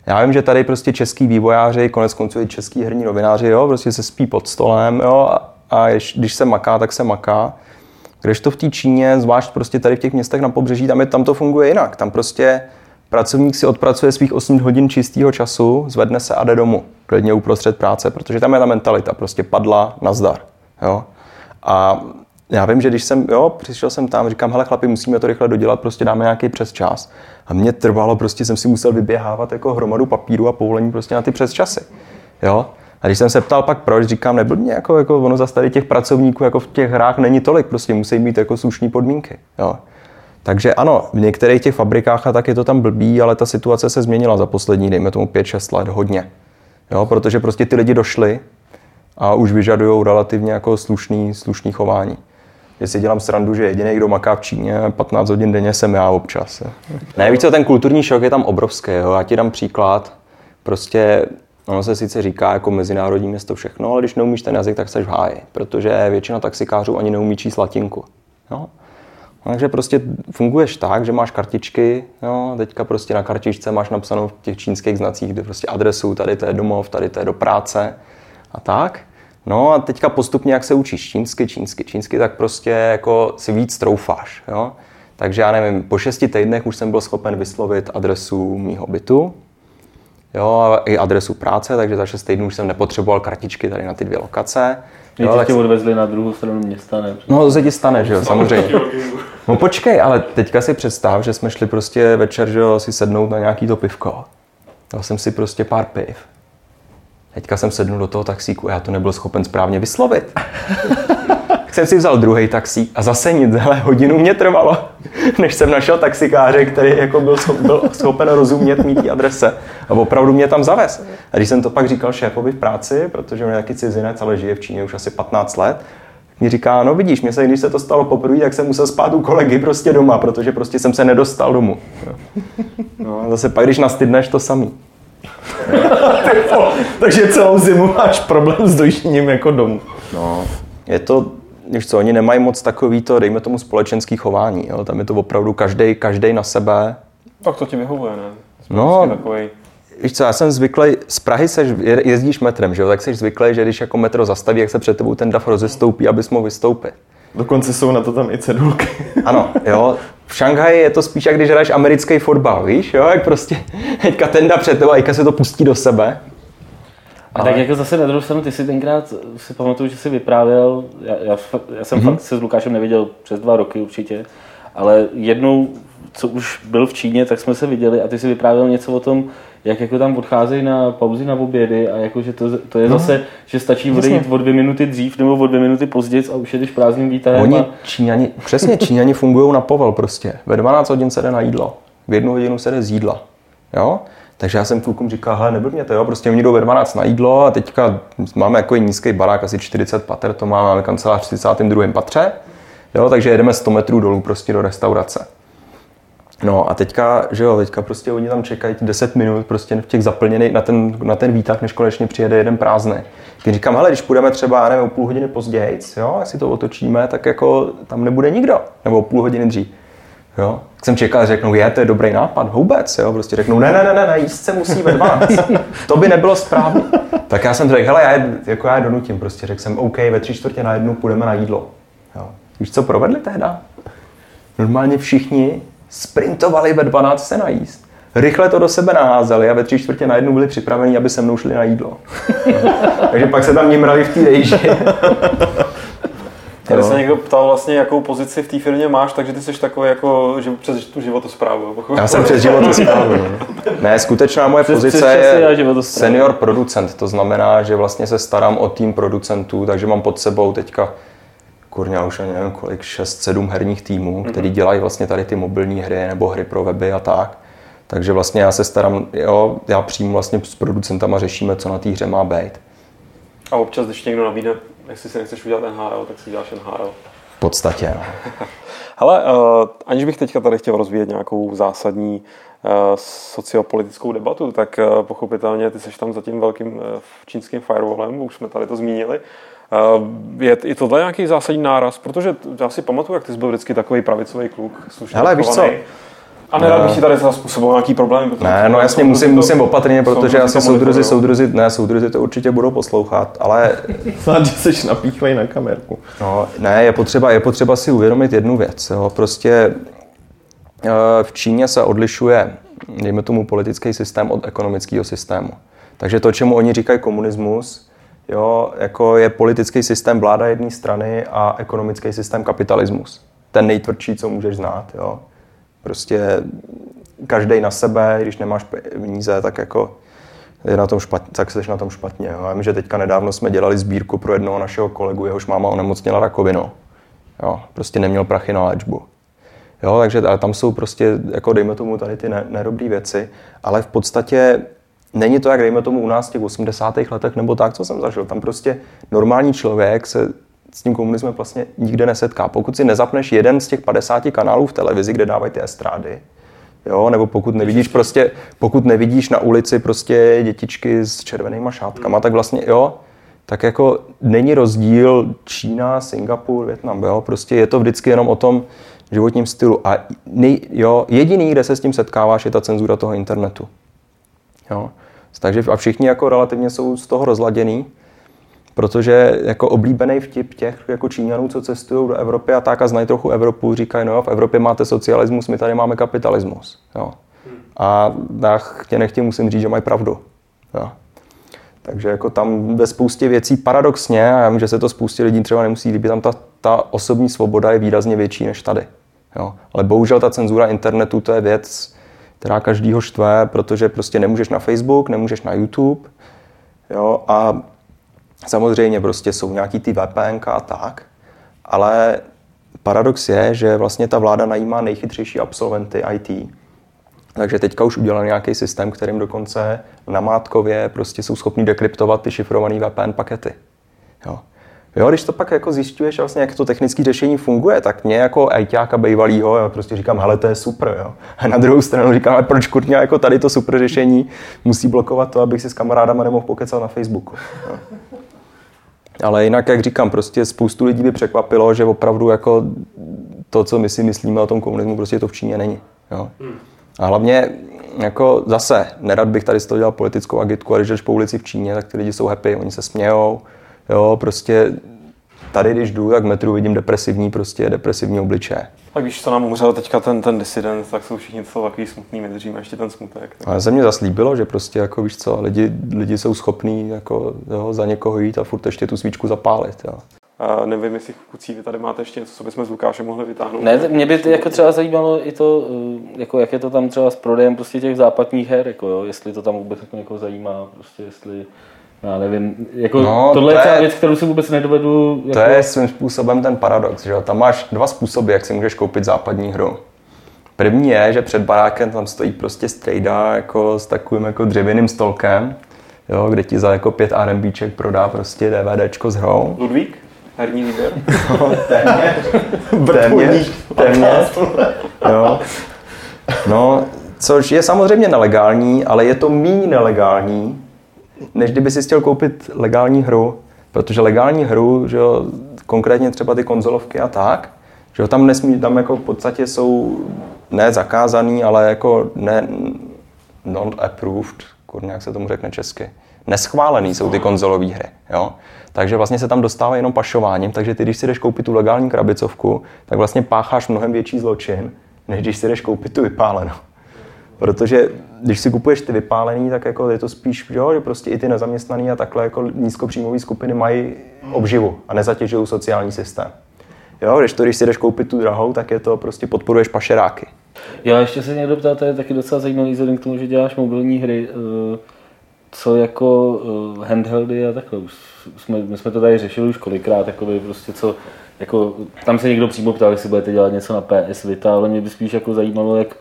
Speaker 1: Já vím, že tady prostě český vývojáři, konec konců i český herní novináři, jo, prostě se spí pod stolem, jo, a, a když se maká, tak se maká. Když to v té Číně, zvlášť prostě tady v těch městech na pobřeží, tam, je, tam to funguje jinak. Tam prostě Pracovník si odpracuje svých 8 hodin čistého času, zvedne se a jde domů, klidně uprostřed práce, protože tam je ta mentalita, prostě padla na zdar. Jo? A já vím, že když jsem, jo, přišel jsem tam, říkám, hele chlapi, musíme to rychle dodělat, prostě dáme nějaký přes čas. A mě trvalo, prostě jsem si musel vyběhávat jako hromadu papíru a povolení prostě na ty přes časy. Jo? A když jsem se ptal pak proč, říkám, neblbně, jako, jako ono za tady těch pracovníků jako v těch hrách není tolik, prostě musí mít jako slušné podmínky. Jo? Takže ano, v některých těch fabrikách a tak je to tam blbý, ale ta situace se změnila za poslední, dejme tomu 5-6 let, hodně. Jo, protože prostě ty lidi došli a už vyžadují relativně jako slušný, slušný chování. Že si dělám srandu, že jediný, kdo maká v Číně 15 hodin denně, jsem já občas. Ne, víš co, ten kulturní šok je tam obrovský. Jo. Já ti dám příklad. Prostě ono se sice říká jako mezinárodní město všechno, ale když neumíš ten jazyk, tak jsi v háji, protože většina taxikářů ani neumí číst latinku. Jo. Takže prostě funguješ tak, že máš kartičky, jo, teďka prostě na kartičce máš napsanou v těch čínských znacích, kde prostě adresu, tady to je domov, tady to je do práce a tak. No a teďka postupně, jak se učíš čínsky, čínsky, čínsky, tak prostě jako si víc troufáš, jo. Takže já nevím, po šesti týdnech už jsem byl schopen vyslovit adresu mýho bytu. jo, a i adresu práce, takže za 6 týdnů už jsem nepotřeboval kartičky tady na ty dvě lokace. Jo,
Speaker 4: Nejdřív
Speaker 1: tak
Speaker 4: tě odvezli na druhou stranu města, ne?
Speaker 1: No to se ti stane, že jo, samozřejmě. No počkej, ale teďka si představ, že jsme šli prostě večer, že si sednout na nějaký to pivko. Dal jsem si prostě pár piv. Teďka jsem sednul do toho taxíku a já to nebyl schopen správně vyslovit. tak jsem si vzal druhý taxík a zase nic, hele, hodinu mě trvalo, než jsem našel taxikáře, který jako byl, byl schopen rozumět mít té adrese. A opravdu mě tam zavez. A když jsem to pak říkal šéfovi v práci, protože on je taky cizinec, ale žije v Číně už asi 15 let, mi říká, no vidíš, mě se, když se to stalo poprvé, tak jsem musel spát u kolegy prostě doma, protože prostě jsem se nedostal domů. No a zase pak, když nastydneš, to samý.
Speaker 3: Takže celou zimu máš problém s dojížděním jako domů.
Speaker 1: No, je to, víš co, oni nemají moc takový to, dejme tomu společenský chování, jo? tam je to opravdu každý, každý na sebe.
Speaker 2: Tak to ti vyhovuje, ne? Jsme
Speaker 1: No.
Speaker 2: Takový.
Speaker 1: Víš co, já jsem zvyklý, z Prahy seš, je- jezdíš metrem, že jo, tak jsi zvyklý, že když jako metro zastaví, jak se před tebou ten dav rozestoupí, abys mohl vystoupit.
Speaker 3: Dokonce jsou na to tam i cedulky.
Speaker 1: Ano, jo. V Šanghaji je to spíš, jak když hraješ americký fotbal, víš, jo, jak prostě teďka ten jde před tebou a se to pustí do sebe.
Speaker 4: A tak jako zase na druhou stranu, ty si tenkrát si pamatuju, že jsi vyprávěl, já, já, fakt- já jsem mm-hmm. fakt se s Lukášem neviděl přes dva roky určitě, ale jednou, co už byl v Číně, tak jsme se viděli a ty si vyprávěl něco o tom, jak jako tam odcházejí na pauzy na obědy a jako, že to, to je zase, že stačí odejít o dvě minuty dřív nebo o dvě minuty později a už jedeš prázdným výtahem.
Speaker 1: Oni,
Speaker 4: A,
Speaker 1: Číňani, přesně, Číňani fungují na povel prostě. Ve 12 hodin se jde na jídlo, v jednu hodinu se jde z jídla. Jo? Takže já jsem klukům říkal, hele, neblbněte, jo, prostě oni jdou ve 12 na jídlo a teďka máme jako nízký barák, asi 40 pater, to máme, máme kancelář v 32. patře, jo, takže jedeme 100 metrů dolů prostě do restaurace. No a teďka, že jo, teďka prostě oni tam čekají 10 minut prostě v těch zaplněných na ten, na ten výtah, než konečně přijede jeden prázdný. Když říkám, hele, když půjdeme třeba, já nevím, o půl hodiny později, jo, jak si to otočíme, tak jako tam nebude nikdo, nebo o půl hodiny dřív. Jo? Tak jsem čekal, že řeknou, je, to je dobrý nápad, vůbec, jo, prostě řeknou, ne, ne, ne, ne, ne jíst se musí ve 12. to by nebylo správně. Tak já jsem řekl, hele, já je, jako já je donutím, prostě řekl jsem, OK, ve tři čtvrtě na jednu půjdeme na jídlo. Jo. Víš, co provedli tehda? Normálně všichni sprintovali ve 12 se najíst. Rychle to do sebe naházeli a ve tři čtvrtě na jednu byli připraveni, aby se mnou šli na jídlo. Takže pak se tam nimrali v té rejži.
Speaker 2: Tady se někdo ptal vlastně, jakou pozici v té firmě máš, takže ty jsi takový jako, že přes tu životosprávu. pochopil?
Speaker 1: Já jsem přes životosprávu. no. Ne, skutečná moje
Speaker 4: Přes-
Speaker 1: pozice
Speaker 4: přes
Speaker 1: je senior producent, to znamená, že vlastně se starám o tým producentů, takže mám pod sebou teďka kurňa už ani nevím kolik, 6-7 herních týmů, který dělají vlastně tady ty mobilní hry nebo hry pro weby a tak. Takže vlastně já se starám, jo, já přímo vlastně s producentama řešíme, co na té hře má být.
Speaker 2: A občas, když někdo nabídne, jestli si nechceš udělat NHL, tak si děláš NHL.
Speaker 1: V podstatě, no.
Speaker 2: Hele, uh, aniž bych teďka tady chtěl rozvíjet nějakou zásadní uh, sociopolitickou debatu, tak uh, pochopitelně ty jsi tam za tím velkým uh, čínským firewallem, už jsme tady to zmínili. Uh, je i tohle nějaký zásadní náraz, protože já si pamatuju, jak ty jsi byl vždycky takový pravicový kluk.
Speaker 1: Hele, víš co?
Speaker 2: A nerad bych ti tady zase způsoboval nějaký problém.
Speaker 1: Ne, no jasně, musím, musím opatrně, protože asi
Speaker 2: to
Speaker 1: soudruzi, soudruzi, ne, soudruzi to určitě budou poslouchat, ale
Speaker 3: Snad, že jsi napíchlej na kamerku.
Speaker 1: No, ne, je potřeba, je potřeba si uvědomit jednu věc. Jo. Prostě eh, v Číně se odlišuje, dejme tomu, politický systém od ekonomického systému. Takže to, čemu oni říkají komunismus, jo, jako je politický systém vláda jedné strany a ekonomický systém kapitalismus. Ten nejtvrdší, co můžeš znát. Jo. Prostě každý na sebe, když nemáš peníze, tak jako je na tom špatně, tak jsi na tom špatně. Jo. Já vím, že teďka nedávno jsme dělali sbírku pro jednoho našeho kolegu, jehož máma onemocněla rakovinou. Jo, prostě neměl prachy na léčbu. Jo, takže ale tam jsou prostě, jako dejme tomu tady ty ne, věci, ale v podstatě není to, jak dejme tomu u nás v těch 80. letech nebo tak, co jsem zažil. Tam prostě normální člověk se s tím komunismem vlastně nikde nesetká. Pokud si nezapneš jeden z těch 50 kanálů v televizi, kde dávají ty estrády, Jo, nebo pokud nevidíš prostě, pokud nevidíš na ulici prostě dětičky s červenýma šátkama, tak vlastně jo, tak jako není rozdíl Čína, Singapur, Větnam, jo, prostě je to vždycky jenom o tom životním stylu. A nej, jo, jediný, kde se s tím setkáváš, je ta cenzura toho internetu. Jo. Takže a všichni jako relativně jsou z toho rozladěný, protože jako oblíbený vtip těch jako Číňanů, co cestují do Evropy a tak a znají trochu Evropu, říkají, no jo, v Evropě máte socialismus, my tady máme kapitalismus. Jo. A já chtě nechtě musím říct, že mají pravdu. Jo. Takže jako tam ve spoustě věcí paradoxně, a já vím, že se to spoustě lidí třeba nemusí líbit, tam ta, ta osobní svoboda je výrazně větší než tady. Jo. Ale bohužel ta cenzura internetu to je věc, která každýho štve, protože prostě nemůžeš na Facebook, nemůžeš na YouTube. Jo. A samozřejmě prostě jsou nějaký ty VPN a tak, ale paradox je, že vlastně ta vláda najímá nejchytřejší absolventy IT, takže teďka už udělal nějaký systém, kterým dokonce na Mátkově prostě jsou schopni dekryptovat ty šifrované VPN pakety. Jo. Jo, když to pak jako zjišťuješ, vlastně, jak to technické řešení funguje, tak mě jako ajťáka bejvalýho, já prostě říkám, hele, to je super. Jo. A na druhou stranu říkám, ale proč kurňa jako tady to super řešení musí blokovat to, abych si s kamarádama nemohl pokecat na Facebooku. Jo. Ale jinak, jak říkám, prostě spoustu lidí by překvapilo, že opravdu jako to, co my si myslíme o tom komunismu, prostě to v Číně není. Jo. A hlavně jako zase, nerad bych tady z toho dělal politickou agitku, ale když jdeš po ulici v Číně, tak ty lidi jsou happy, oni se smějou, jo, prostě tady, když jdu, tak metru vidím depresivní, prostě depresivní obličeje.
Speaker 2: Tak když to nám umřel teďka ten, ten disident, tak jsou všichni to takový smutný, my držíme ještě ten smutek. Tak.
Speaker 1: Ale se mě zaslíbilo, že prostě jako víš co, lidi, lidi jsou schopní jako, jo, za někoho jít a furt ještě tu svíčku zapálit. Jo.
Speaker 2: A nevím, jestli kucí vy tady máte ještě něco, co bychom z Lukáše mohli vytáhnout.
Speaker 4: Ne, mě by jako třeba zajímalo i to, eh, jako jak je to tam třeba s prodejem prostě těch západních her, jako jo, jestli to tam vůbec jako někoho zajímá, prostě jestli já nevím, jako no, tohle to je třeba věc, kterou si vůbec nedovedu.
Speaker 1: Jako... To je svým způsobem ten paradox, že jo? Tam máš dva způsoby, jak si můžeš koupit západní hru. První je, že před barákem tam stojí prostě strejda jako s takovým jako dřevěným stolkem, jo, kde ti za jako pět RMBček prodá prostě DVDčko s hrou.
Speaker 2: Ludvík? herní výběr?
Speaker 1: No, téměř. téměř. téměř. Jo. No, což je samozřejmě nelegální, ale je to méně nelegální, než kdyby si chtěl koupit legální hru. Protože legální hru, že jo, konkrétně třeba ty konzolovky a tak, že jo, tam nesmí, tam jako v podstatě jsou ne zakázaný, ale jako ne non-approved, kurně, jak se tomu řekne česky. Neschválený jsou ty konzolové hry. Jo? Takže vlastně se tam dostává jenom pašováním, takže ty, když si jdeš koupit tu legální krabicovku, tak vlastně pácháš mnohem větší zločin, než když si jdeš koupit tu vypálenou. Protože když si kupuješ ty vypálený, tak jako je to spíš, jo, že prostě i ty nezaměstnaný a takhle jako nízkopříjmové skupiny mají obživu a nezatěžují sociální systém. Jo, když to, když si jdeš koupit tu drahou, tak je to prostě podporuješ pašeráky.
Speaker 4: Já ještě se někdo ptá, to je taky docela zajímavý vzhledem k tomu, že děláš mobilní hry. Eh, co jako uh, handheldy a takhle. Už jsme, my jsme to tady řešili už kolikrát, jakoby prostě co, jako, tam se někdo přímo ptal, jestli budete dělat něco na PS Vita, ale mě by spíš jako zajímalo, jak,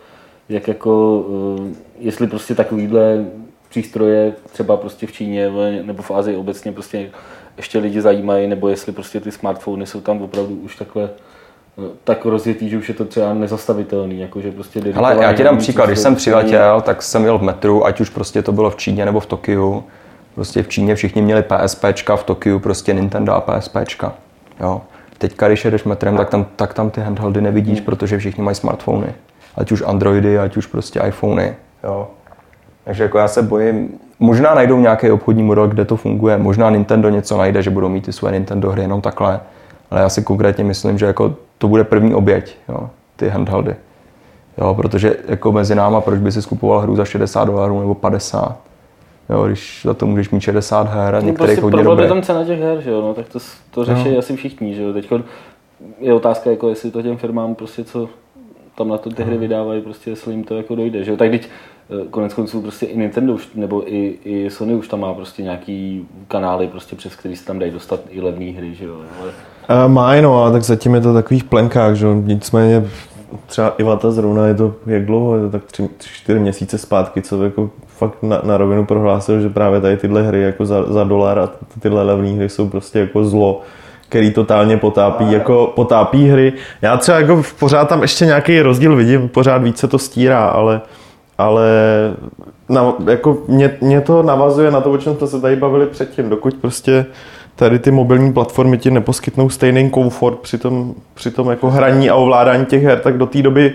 Speaker 4: jak jako, uh, jestli prostě takovýhle přístroje třeba prostě v Číně nebo v Asii obecně prostě ještě lidi zajímají, nebo jestli prostě ty smartfony jsou tam opravdu už takhle tak rozjetý, že už je to třeba nezastavitelný, jakože prostě
Speaker 1: Ale já ti dám příklad, když jsem přiletěl, tak jsem jel v metru, ať už prostě to bylo v Číně nebo v Tokiu. Prostě v Číně všichni měli PSPčka, v Tokiu prostě Nintendo a PSPčka. Jo. Teďka, když jedeš metrem, tak tam, tak tam ty handheldy nevidíš, hmm. protože všichni mají smartfony. Ať už Androidy, ať už prostě iPhony. Jo. Takže jako já se bojím, možná najdou nějaký obchodní model, kde to funguje, možná Nintendo něco najde, že budou mít ty své Nintendo hry jenom takhle, ale já si konkrétně myslím, že jako to bude první oběť, jo, ty handheldy. Jo, protože jako mezi náma, proč by si skupoval hru za 60 dolarů nebo 50? Jo, když za to můžeš mít 60 her a no, některých prostě hodně
Speaker 4: je tam cena těch her, že jo, no, tak to, to řeší no. asi všichni, že jo. Teď je otázka, jako jestli to těm firmám prostě co tam na to ty hry vydávají, prostě jestli jim to jako dojde, že jo. Tak teď eh, konec konců prostě i Nintendo už, nebo i, i Sony už tam má prostě nějaký kanály, prostě přes který se tam dají dostat i levné hry, že jo. Ale
Speaker 3: Uh, má, no, ale tak zatím je to takových plenkách, že nicméně třeba Ivata zrovna je to jak dlouho, je to tak tři, čtyři měsíce zpátky, co jako fakt na, na rovinu prohlásil, že právě tady tyhle hry jako za, za dolar a tyhle levné hry jsou prostě jako zlo, který totálně potápí, jako potápí hry. Já třeba jako pořád tam ještě nějaký rozdíl vidím, pořád více to stírá, ale, ale na, jako mě, mě, to navazuje na to, o čem jsme se tady bavili předtím, dokud prostě tady ty mobilní platformy ti neposkytnou stejný komfort při tom, při tom jako hraní a ovládání těch her, tak do té doby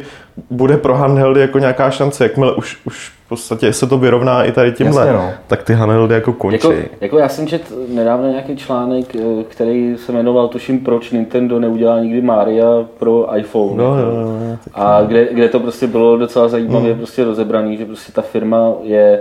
Speaker 3: bude pro handheldy jako nějaká šance. Jakmile už, už v podstatě se to vyrovná i tady tímhle,
Speaker 1: Jasně, no.
Speaker 3: tak ty handheldy jako končí.
Speaker 4: Jako, jako já jsem čet nedávno nějaký článek, eh, který se jmenoval, tuším, proč Nintendo neudělá nikdy Maria pro iPhone.
Speaker 3: No,
Speaker 4: jako.
Speaker 3: jo, jo, jo.
Speaker 4: A kde, kde to prostě bylo docela zajímavě prostě rozebraný, že prostě ta firma je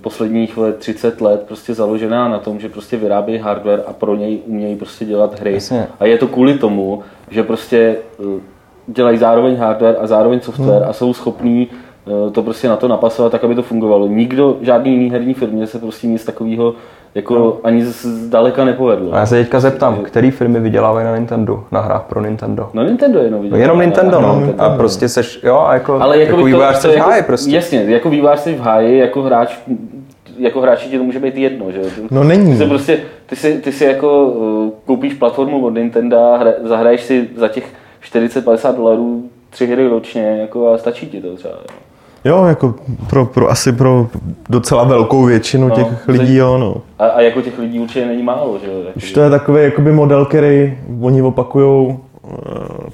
Speaker 4: posledních vole, 30 let prostě založená na tom, že prostě vyrábí hardware a pro něj umějí prostě dělat hry.
Speaker 1: Jasně.
Speaker 4: A je to kvůli tomu, že prostě eh, dělají zároveň hardware a zároveň software a jsou schopní eh, to prostě na to napasovat tak, aby to fungovalo. Nikdo, žádný jiný herní firmě se prostě nic takového jako ani z- zdaleka nepovedlo.
Speaker 1: A já se teďka zeptám, který firmy vydělávají na Nintendo, na hrách pro Nintendo?
Speaker 4: No Nintendo jenom viděl.
Speaker 1: No jenom Nintendo, no.
Speaker 3: Nintendo.
Speaker 1: A prostě seš, jo, a jako,
Speaker 4: Ale jako,
Speaker 1: jako vývojář seš v háji prostě.
Speaker 4: Jasně, jako vývář jsi v háji, jako hráč, jako hráči ti to může být jedno, že? jo?
Speaker 3: No není.
Speaker 4: Ty, se prostě, ty, si, ty si jako uh, koupíš platformu od Nintendo, hra, zahraješ si za těch 40-50 dolarů tři hry ročně jako a stačí ti to třeba. Jo.
Speaker 3: Jo, jako pro, pro, asi pro docela velkou většinu
Speaker 4: No,
Speaker 3: těch lidí, jo, no.
Speaker 4: A, a jako těch lidí určitě není málo, že jo? Jako,
Speaker 3: Už to je takový jakoby model, který oni opakujou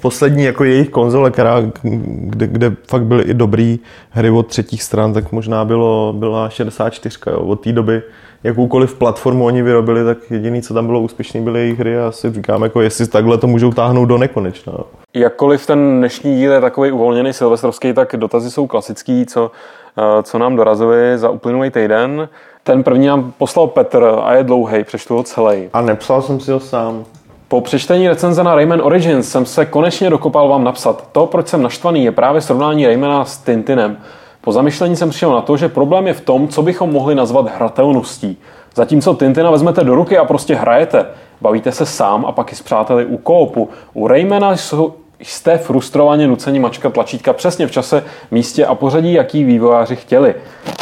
Speaker 3: poslední jako jejich konzole, která, kde, kde fakt byly i dobrý hry od třetích stran, tak možná bylo, byla 64. Jo. Od té doby jakoukoliv platformu oni vyrobili, tak jediný, co tam bylo úspěšný, byly jejich hry a si říkám, jako jestli takhle to můžou táhnout do nekonečna.
Speaker 2: Jakkoliv ten dnešní díl je takový uvolněný silvestrovský, tak dotazy jsou klasický, co, eh, co nám dorazili za uplynulý týden. Ten první nám poslal Petr a je dlouhý, přečtu ho celý.
Speaker 3: A nepsal jsem si ho sám.
Speaker 2: Po přečtení recenze na Rayman Origins jsem se konečně dokopal vám napsat. To, proč jsem naštvaný, je právě srovnání Raymana s Tintinem. Po zamyšlení jsem přišel na to, že problém je v tom, co bychom mohli nazvat hratelností. Zatímco Tintina vezmete do ruky a prostě hrajete. Bavíte se sám a pak i s přáteli u koopu. U Raymana jsou, jste frustrovaně nuceni mačkat tlačítka přesně v čase, místě a pořadí, jaký vývojáři chtěli.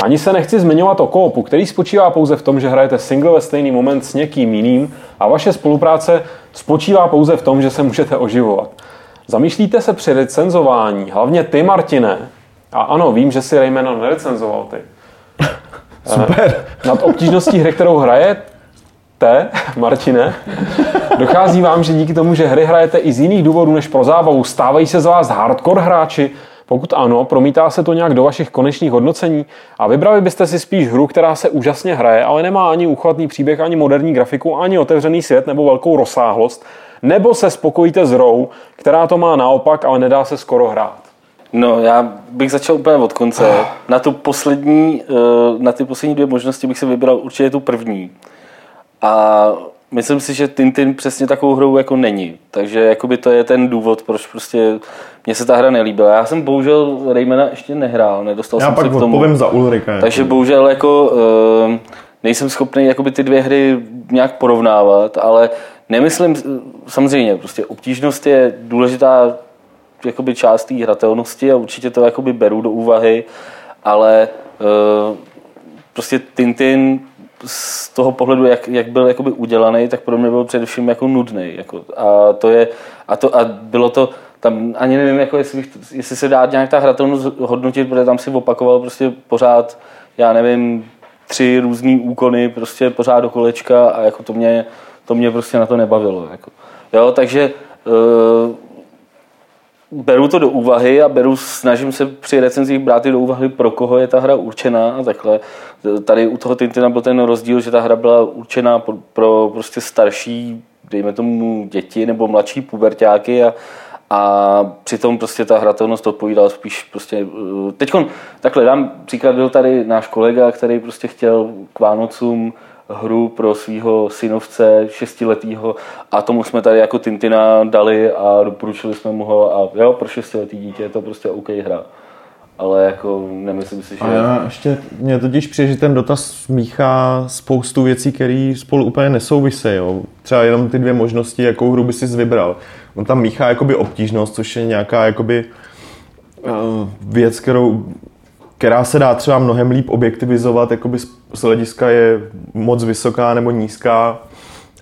Speaker 2: Ani se nechci zmiňovat o koopu, který spočívá pouze v tom, že hrajete single ve stejný moment s někým jiným a vaše spolupráce spočívá pouze v tom, že se můžete oživovat. Zamýšlíte se při recenzování, hlavně ty, Martine, a ano, vím, že si Raymana nerecenzoval ty,
Speaker 3: Super.
Speaker 2: nad obtížností hry, kterou hrajete, Martine, dochází vám, že díky tomu, že hry hrajete i z jiných důvodů než pro zábavu, stávají se z vás hardcore hráči? Pokud ano, promítá se to nějak do vašich konečných hodnocení a vybrali byste si spíš hru, která se úžasně hraje, ale nemá ani uchvatný příběh, ani moderní grafiku, ani otevřený svět nebo velkou rozsáhlost, nebo se spokojíte s hrou, která to má naopak, ale nedá se skoro hrát.
Speaker 4: No, já bych začal úplně od konce. Na tu poslední, eh, na ty poslední dvě možnosti bych si vybral určitě tu první. A myslím si, že Tintin přesně takovou hrou jako není. Takže jakoby to je ten důvod, proč prostě mně se ta hra nelíbila. Já jsem bohužel Raymana ještě nehrál, nedostal
Speaker 3: Já
Speaker 4: jsem
Speaker 3: pak
Speaker 4: se k tomu.
Speaker 3: za Ulrika. jako.
Speaker 4: Takže bohužel jako eh, nejsem schopný jakoby ty dvě hry nějak porovnávat, ale nemyslím, samozřejmě prostě obtížnost je důležitá jakoby část té hratelnosti a určitě to jakoby beru do úvahy, ale eh, prostě Tintin z toho pohledu, jak, jak byl jakoby udělaný, tak pro mě byl především jako nudný. Jako, a, to je, a, to, a bylo to, tam ani nevím, jako jestli, bych, jestli se dá nějak ta hratelnost hodnotit, protože tam si opakoval prostě pořád, já nevím, tři různý úkony prostě pořád do kolečka a jako to mě, to mě prostě na to nebavilo. Jako. Jo, takže uh, beru to do úvahy a beru, snažím se při recenzích brát i do úvahy, pro koho je ta hra určená a takhle. Tady u toho Tintina byl ten rozdíl, že ta hra byla určená pro, pro prostě starší, dejme tomu děti nebo mladší pubertáky a, a přitom prostě ta hratelnost odpovídala spíš prostě... Teď takhle dám příklad, byl tady náš kolega, který prostě chtěl k Vánocům hru pro svého synovce šestiletýho a tomu jsme tady jako Tintina dali a doporučili jsme mu ho a jo, pro šestiletý dítě je to prostě OK hra. Ale jako nemyslím si, že...
Speaker 3: A já ještě, mě totiž přijde, že ten dotaz míchá spoustu věcí, které spolu úplně nesouvisí. Jo. Třeba jenom ty dvě možnosti, jakou hru by si vybral. On tam míchá jakoby obtížnost, což je nějaká jakoby uh, věc, kterou která se dá třeba mnohem líp objektivizovat, jakoby z hlediska je moc vysoká nebo nízká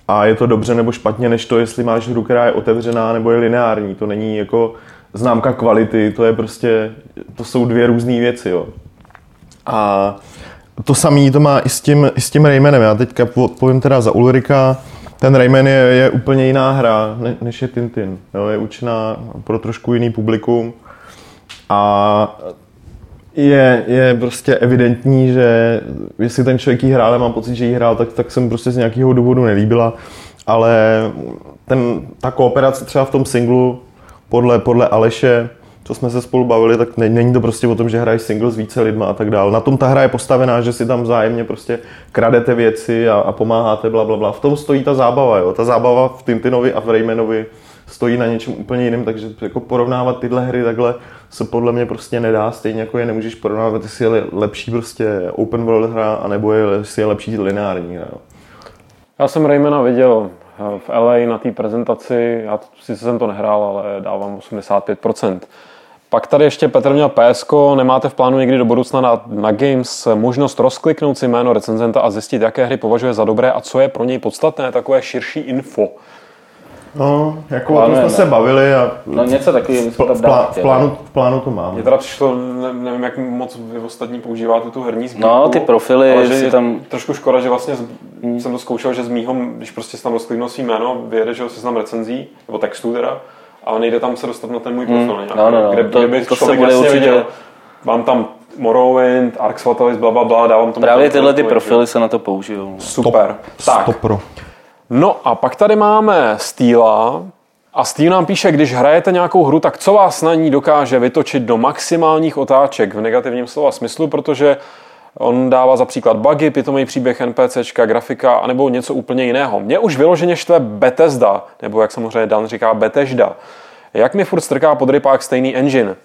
Speaker 3: a je to dobře nebo špatně, než to, jestli máš hru, která je otevřená nebo je lineární. To není jako známka kvality, to je prostě, to jsou dvě různé věci, jo. A to samé to má i s tím, i s tím Raymanem. Já teďka odpovím teda za Ulrika. ten Rayman je, je úplně jiná hra, ne, než je Tintin. Jo, je učená pro trošku jiný publikum a je, je prostě evidentní, že jestli ten člověk jí hrál, mám pocit, že jí hrál, tak, tak se mu prostě z nějakého důvodu nelíbila, ale ten, ta kooperace třeba v tom singlu podle, podle Aleše, co jsme se spolu bavili, tak ne, není to prostě o tom, že hraješ single s více lidma a tak dále. Na tom ta hra je postavená, že si tam vzájemně prostě kradete věci a, a pomáháte, bla, bla, bla. V tom stojí ta zábava, jo. Ta zábava v Tintinovi a v Raymanovi stojí na něčem úplně jiném, takže jako porovnávat tyhle hry takhle se podle mě prostě nedá, stejně jako je nemůžeš porovnávat, jestli je lepší prostě open world hra, anebo je, jestli je lepší lineární hra. Jo.
Speaker 2: Já jsem Raymana viděl eh, v LA na té prezentaci, já sice jsem to nehrál, ale dávám 85%. Pak tady ještě Petr měl PSK, nemáte v plánu někdy do budoucna na, na Games možnost rozkliknout si jméno recenzenta a zjistit, jaké hry považuje za dobré a co je pro něj podstatné, takové širší info.
Speaker 3: No, jako o tom jsme se bavili a
Speaker 4: No něco takového
Speaker 3: v, v, plá, v, plánu, v plánu to mám.
Speaker 2: Mně teda přišlo, ne, nevím, jak moc vy ostatní používáte tu herní sbírku.
Speaker 4: No, ty profily,
Speaker 2: ale že je
Speaker 4: tam...
Speaker 2: trošku škoda, že vlastně z, jsem to zkoušel, že z mýho, když prostě si tam rozkliknu svý jméno, vyjede, že ho seznam recenzí, nebo textů teda, ale nejde tam se dostat na ten můj profil.
Speaker 4: Mm,
Speaker 2: nějak,
Speaker 4: no, no, no,
Speaker 2: kde,
Speaker 4: to-
Speaker 2: kde by
Speaker 4: to se
Speaker 2: člověk
Speaker 4: bude
Speaker 2: jasně
Speaker 4: určitě-
Speaker 2: viděl, mám tam Morrowind, Arx Fatalis, bla, bla, bla, dávám tomu
Speaker 4: Právě tyhle ty profily se na to použijou.
Speaker 2: Super. Tak,
Speaker 3: To pro.
Speaker 2: No a pak tady máme Steela. A Steve nám píše, když hrajete nějakou hru, tak co vás na ní dokáže vytočit do maximálních otáček v negativním slova smyslu, protože on dává za příklad bugy, pitomý příběh NPCčka, grafika, anebo něco úplně jiného. Mě už vyloženě štve Bethesda, nebo jak samozřejmě Dan říká Bethesda. Jak mi furt strká pod rypák stejný engine.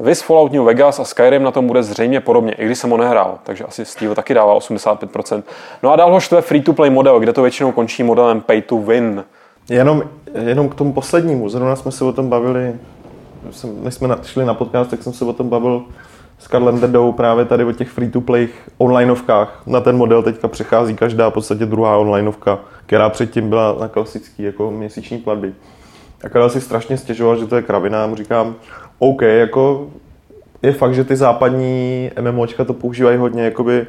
Speaker 2: Vys Fallout New Vegas a Skyrim na tom bude zřejmě podobně, i když jsem ho nehrál, takže asi Steve taky dává 85%. No a dál ho štve free-to-play model, kde to většinou končí modelem pay to win.
Speaker 3: Jenom, jenom k tomu poslednímu, zrovna jsme se o tom bavili, než jsme šli na podcast, tak jsem se o tom bavil s Karlem Dedou právě tady o těch free-to-play onlineovkách. Na ten model teďka přechází každá v podstatě druhá onlineovka, která předtím byla na klasický jako měsíční platby. A Karel si strašně stěžoval, že to je kravina, mu říkám, OK, jako je fakt, že ty západní MMOčka to používají hodně jakoby,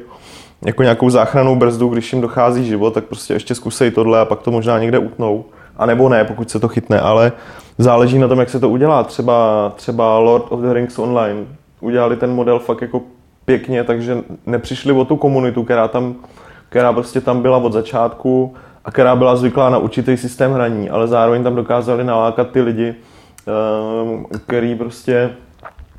Speaker 3: jako nějakou záchranou brzdu, když jim dochází život, tak prostě ještě zkusej tohle a pak to možná někde utnou. A nebo ne, pokud se to chytne, ale záleží na tom, jak se to udělá. Třeba, třeba Lord of the Rings Online udělali ten model fakt jako pěkně, takže nepřišli o tu komunitu, která tam, která prostě tam byla od začátku a která byla zvyklá na určitý systém hraní, ale zároveň tam dokázali nalákat ty lidi, který prostě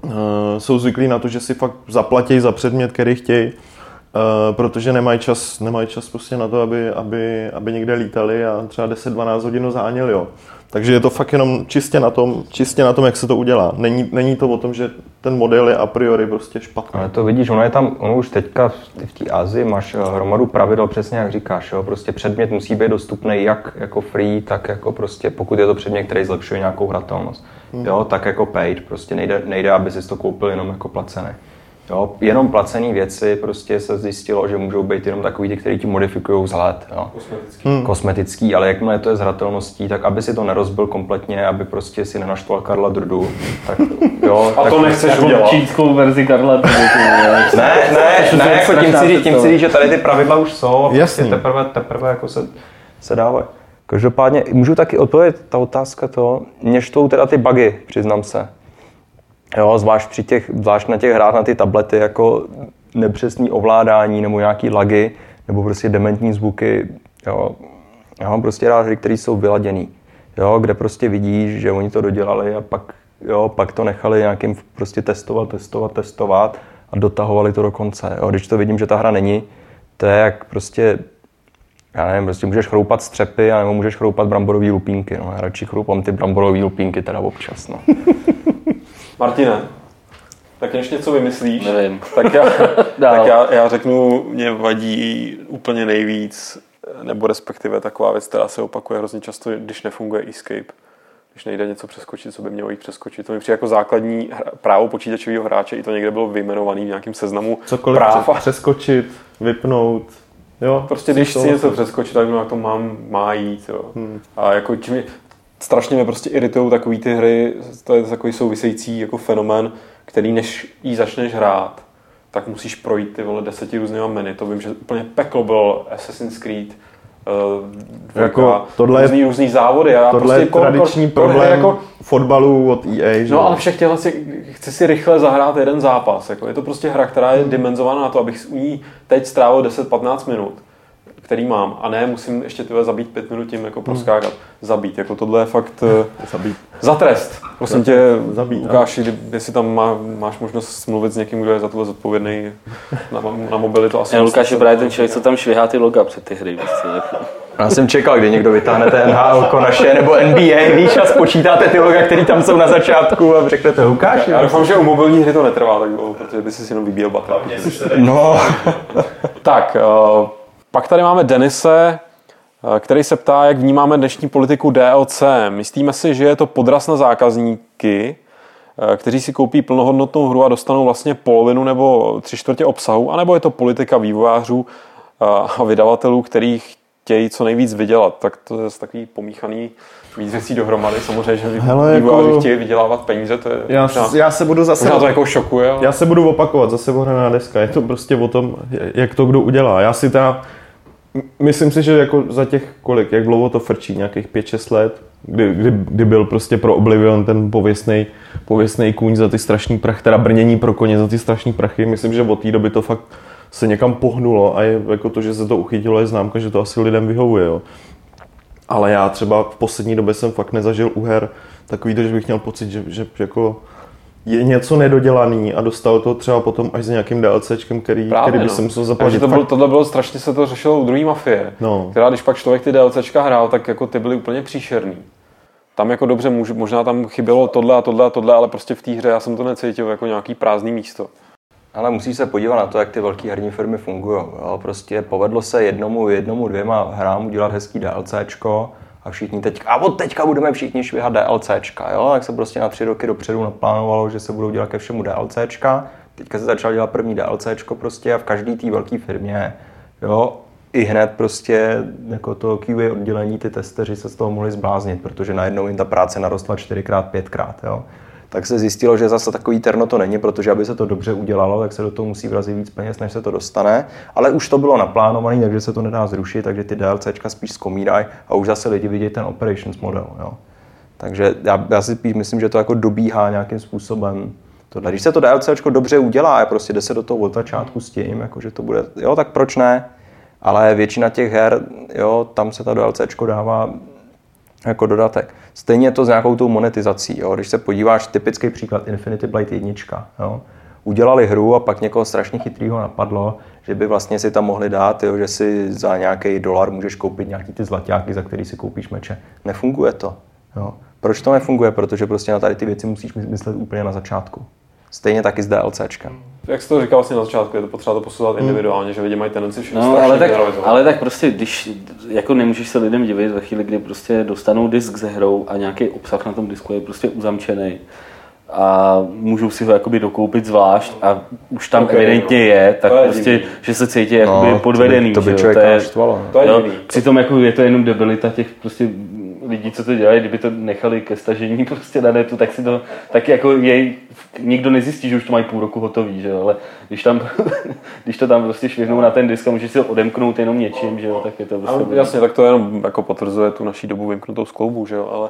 Speaker 3: eh, jsou zvyklí na to, že si fakt zaplatí za předmět, který chtějí, eh, protože nemají čas, nemají čas prostě na to, aby, aby, aby někde lítali a třeba 10-12 hodin záněli. Jo. Takže je to fakt jenom čistě na tom, čistě na tom, jak se to udělá. Není, není to o tom, že ten model je a priori prostě špatný.
Speaker 1: Ale to vidíš, ono je tam, ono už teďka v- té Asii máš eh, hromadu pravidel, přesně jak říkáš, jo? prostě předmět musí být dostupný jak jako free, tak jako prostě, pokud je to předmět, který zlepšuje nějakou hratelnost, jo, tak jako paid, prostě nejde, nejde, aby si to koupil jenom jako placený. Jo, jenom placené věci prostě se zjistilo, že můžou být jenom takový ty, který ti modifikují vzhled. Jo. Hmm. Kosmetický, ale jakmile to je s hratelností, tak aby si to nerozbil kompletně, aby prostě si nenaštval Karla Drdu, tak jo.
Speaker 2: A
Speaker 1: tak
Speaker 2: to nechceš
Speaker 4: Jako
Speaker 2: udělat.
Speaker 4: čínskou verzi Karla. Tvrdy,
Speaker 1: ne, ne,
Speaker 4: je
Speaker 1: ne, jako tím chci, říct- tím chci říct, že tady ty pravidla už jsou a prostě teprve, teprve jako se, se dávají. Každopádně můžu taky odpovědět, ta otázka to, mě štvou teda ty bugy, přiznám se. Jo, zvlášť, při těch, zvlášť na těch hrách na ty tablety, jako nepřesný ovládání nebo nějaký lagy, nebo prostě dementní zvuky. Jo. Já mám prostě rád hry, které jsou vyladěný. Jo, kde prostě vidíš, že oni to dodělali a pak, jo, pak to nechali nějakým prostě testovat, testovat, testovat a dotahovali to do konce. Jo. Když to vidím, že ta hra není, to je jak prostě já nevím, prostě můžeš chroupat střepy, nebo můžeš chroupat bramborový lupínky. No. Já radši chroupám ty bramborový lupínky teda občas. No.
Speaker 2: Martine, tak než něco vymyslíš,
Speaker 4: Nevím.
Speaker 2: tak, já, tak já, já řeknu, mě vadí úplně nejvíc, nebo respektive taková věc, která se opakuje hrozně často, když nefunguje escape. Když nejde něco přeskočit, co by mělo jít přeskočit. To mi přijde jako základní hra- právo počítačového hráče, i to někde bylo vyjmenovaný v nějakém seznamu
Speaker 3: Cokoliv
Speaker 2: práv.
Speaker 3: pře- přeskočit, vypnout. Jo,
Speaker 2: Prostě když chci něco přeskočit, tak jak to mám, má jít. Jo. Hmm. A jako čím mě, strašně mě prostě iritují takové ty hry, to je takový související jako fenomén, který než jí začneš hrát, tak musíš projít ty vole deseti různýma menu. To vím, že úplně peklo byl Assassin's Creed uh,
Speaker 3: Jako tohle je-
Speaker 2: různý, různý závody. A já
Speaker 3: Tohle je
Speaker 2: prostě kor-
Speaker 3: tradiční
Speaker 2: kor- kor-
Speaker 3: problém
Speaker 2: Jako,
Speaker 3: fotbalu od EA, že
Speaker 2: No ale všech těchhle si, chci si rychle zahrát jeden zápas. Jako je to prostě hra, která je dimenzovaná na to, abych u ní teď strávil 10-15 minut, který mám. A ne, musím ještě tyhle zabít pět minut tím jako proskákat. Zabít, jako tohle je fakt eh,
Speaker 3: Zabít.
Speaker 2: za trest. Prosím tě,
Speaker 3: zabít,
Speaker 2: Lukáši, kdy- jestli tam má, máš možnost mluvit s někým, kdo je za tohle zodpovědný na, na mobilitu. Asi
Speaker 4: Já Lukáš je právě ten člověk, co tam švihá ty loga před ty hry. Jako.
Speaker 1: Já jsem čekal, kdy někdo vytáhne ten NHL naše nebo NBA, víš, a spočítáte ty loga, které tam jsou na začátku a řeknete Lukáš.
Speaker 2: Já doufám, že u mobilní hry to netrvá tak dlouho, protože by si jenom vybíjel baterii.
Speaker 1: No,
Speaker 2: Tak, eh, pak tady máme Denise, eh, který se ptá, jak vnímáme dnešní politiku DLC. Myslíme si, že je to podraz na zákazníky, eh, kteří si koupí plnohodnotnou hru a dostanou vlastně polovinu nebo tři čtvrtě obsahu, anebo je to politika vývojářů eh, a vydavatelů, který chtějí co nejvíc vydělat. Tak to je takový pomíchaný víc věcí dohromady. Samozřejmě, že
Speaker 3: Hele,
Speaker 2: vývojáři
Speaker 3: jako-
Speaker 2: chtějí vydělávat peníze, to je
Speaker 3: Já,
Speaker 2: možná,
Speaker 3: já se budu zase...
Speaker 2: možná to jako šokuje. Ale...
Speaker 3: Já se budu opakovat, zase ohraná deska. Je to prostě o tom, jak to kdo udělá. Já si ta, myslím si, že jako za těch kolik, jak dlouho to frčí, nějakých 5-6 let, kdy, kdy, kdy, byl prostě pro Oblivion ten pověstný, pověstný kůň za ty strašný prach, teda brnění pro koně za ty strašný prachy. Myslím, že od té doby to fakt se někam pohnulo a je jako to, že se to uchytilo, je známka, že to asi lidem vyhovuje. Jo. Ale já třeba v poslední době jsem fakt nezažil u her takový, že bych měl pocit, že, že jako je něco nedodělaný a dostal to třeba potom až s nějakým DLCčkem, který,
Speaker 2: Právě,
Speaker 3: který by
Speaker 2: no.
Speaker 3: se musel
Speaker 2: Takže
Speaker 3: zaplatit.
Speaker 2: to bylo, tohle bylo strašně se to řešilo u druhé mafie,
Speaker 3: No.
Speaker 2: která když pak člověk ty DLCčka hrál, tak jako ty byly úplně příšerný. Tam jako dobře, možná tam chybělo tohle a tohle a tohle, ale prostě v té hře já jsem to necítil jako nějaký prázdný místo.
Speaker 1: ale musí se podívat na to, jak ty velké herní firmy fungují. Jo? Prostě povedlo se jednomu, jednomu, dvěma hrám udělat hezký DLCčko a všichni teď, a od teďka budeme všichni švihat DLCčka, jo? Tak se prostě na tři roky dopředu naplánovalo, že se budou dělat ke všemu DLCčka. Teďka se začal dělat první DLCčko prostě a v každé té velké firmě, jo, i hned prostě jako to QA oddělení, ty testeři se z toho mohli zbláznit, protože najednou jim ta práce narostla čtyřikrát, pětkrát, jo. Tak se zjistilo, že zase takový terno to není, protože aby se to dobře udělalo, tak se do toho musí vrazit víc peněz, než se to dostane. Ale už to bylo naplánované, takže se to nedá zrušit, takže ty DLCčka spíš zkomírají a už zase lidi vidějí ten operations model. Jo. Takže já, já si spíš myslím, že to jako dobíhá nějakým způsobem. Tohle. Když se to DLCčko dobře udělá a prostě jde se do toho od začátku s tím, jako že to bude, jo, tak proč ne? Ale většina těch her, jo, tam se ta DLCčko dává jako dodatek. Stejně to s nějakou tou monetizací. Jo? Když se podíváš, typický příklad Infinity Blade 1. Jo? Udělali hru a pak někoho strašně chytrýho napadlo, že by vlastně si tam mohli dát, jo? že si za nějaký dolar můžeš koupit nějaký ty zlaťáky, za který si koupíš meče. Nefunguje to. Jo? Proč to nefunguje? Protože prostě na tady ty věci musíš myslet úplně na začátku. Stejně taky s DLCčkem.
Speaker 2: Jak jsi to říkal vlastně na začátku, je to potřeba to posuzovat individuálně, že lidi mají tendenci všechno
Speaker 4: No, ale tak,
Speaker 2: generalizovat.
Speaker 4: ale tak prostě, když jako nemůžeš se lidem divit ve chvíli, kdy prostě dostanou disk se hrou a nějaký obsah na tom disku je prostě uzamčený a můžou si ho jakoby dokoupit zvlášť a už tam
Speaker 2: Ok,
Speaker 4: evidentně
Speaker 2: no.
Speaker 4: je, tak
Speaker 2: To je
Speaker 4: prostě,
Speaker 2: divný.
Speaker 4: že se cítí jakoby
Speaker 1: No, to by-
Speaker 4: podvedený.
Speaker 1: to by
Speaker 4: jo,
Speaker 1: člověka
Speaker 4: je-
Speaker 1: naštvalo, no.
Speaker 2: To je divný.
Speaker 4: Přitom jako je to jenom debilita těch prostě lidí, co to dělají, kdyby to nechali ke stažení prostě na netu, tak si to, tak jako jej, nikdo nezjistí, že už to mají půl roku hotový, že jo, ale když tam, když to tam prostě švihnou na ten disk a můžeš si ho odemknout jenom něčím, že jo, tak je to prostě...
Speaker 2: Ale jasně, tak to jenom jako potvrzuje tu naší dobu vymknutou z kloubu, že jo, ale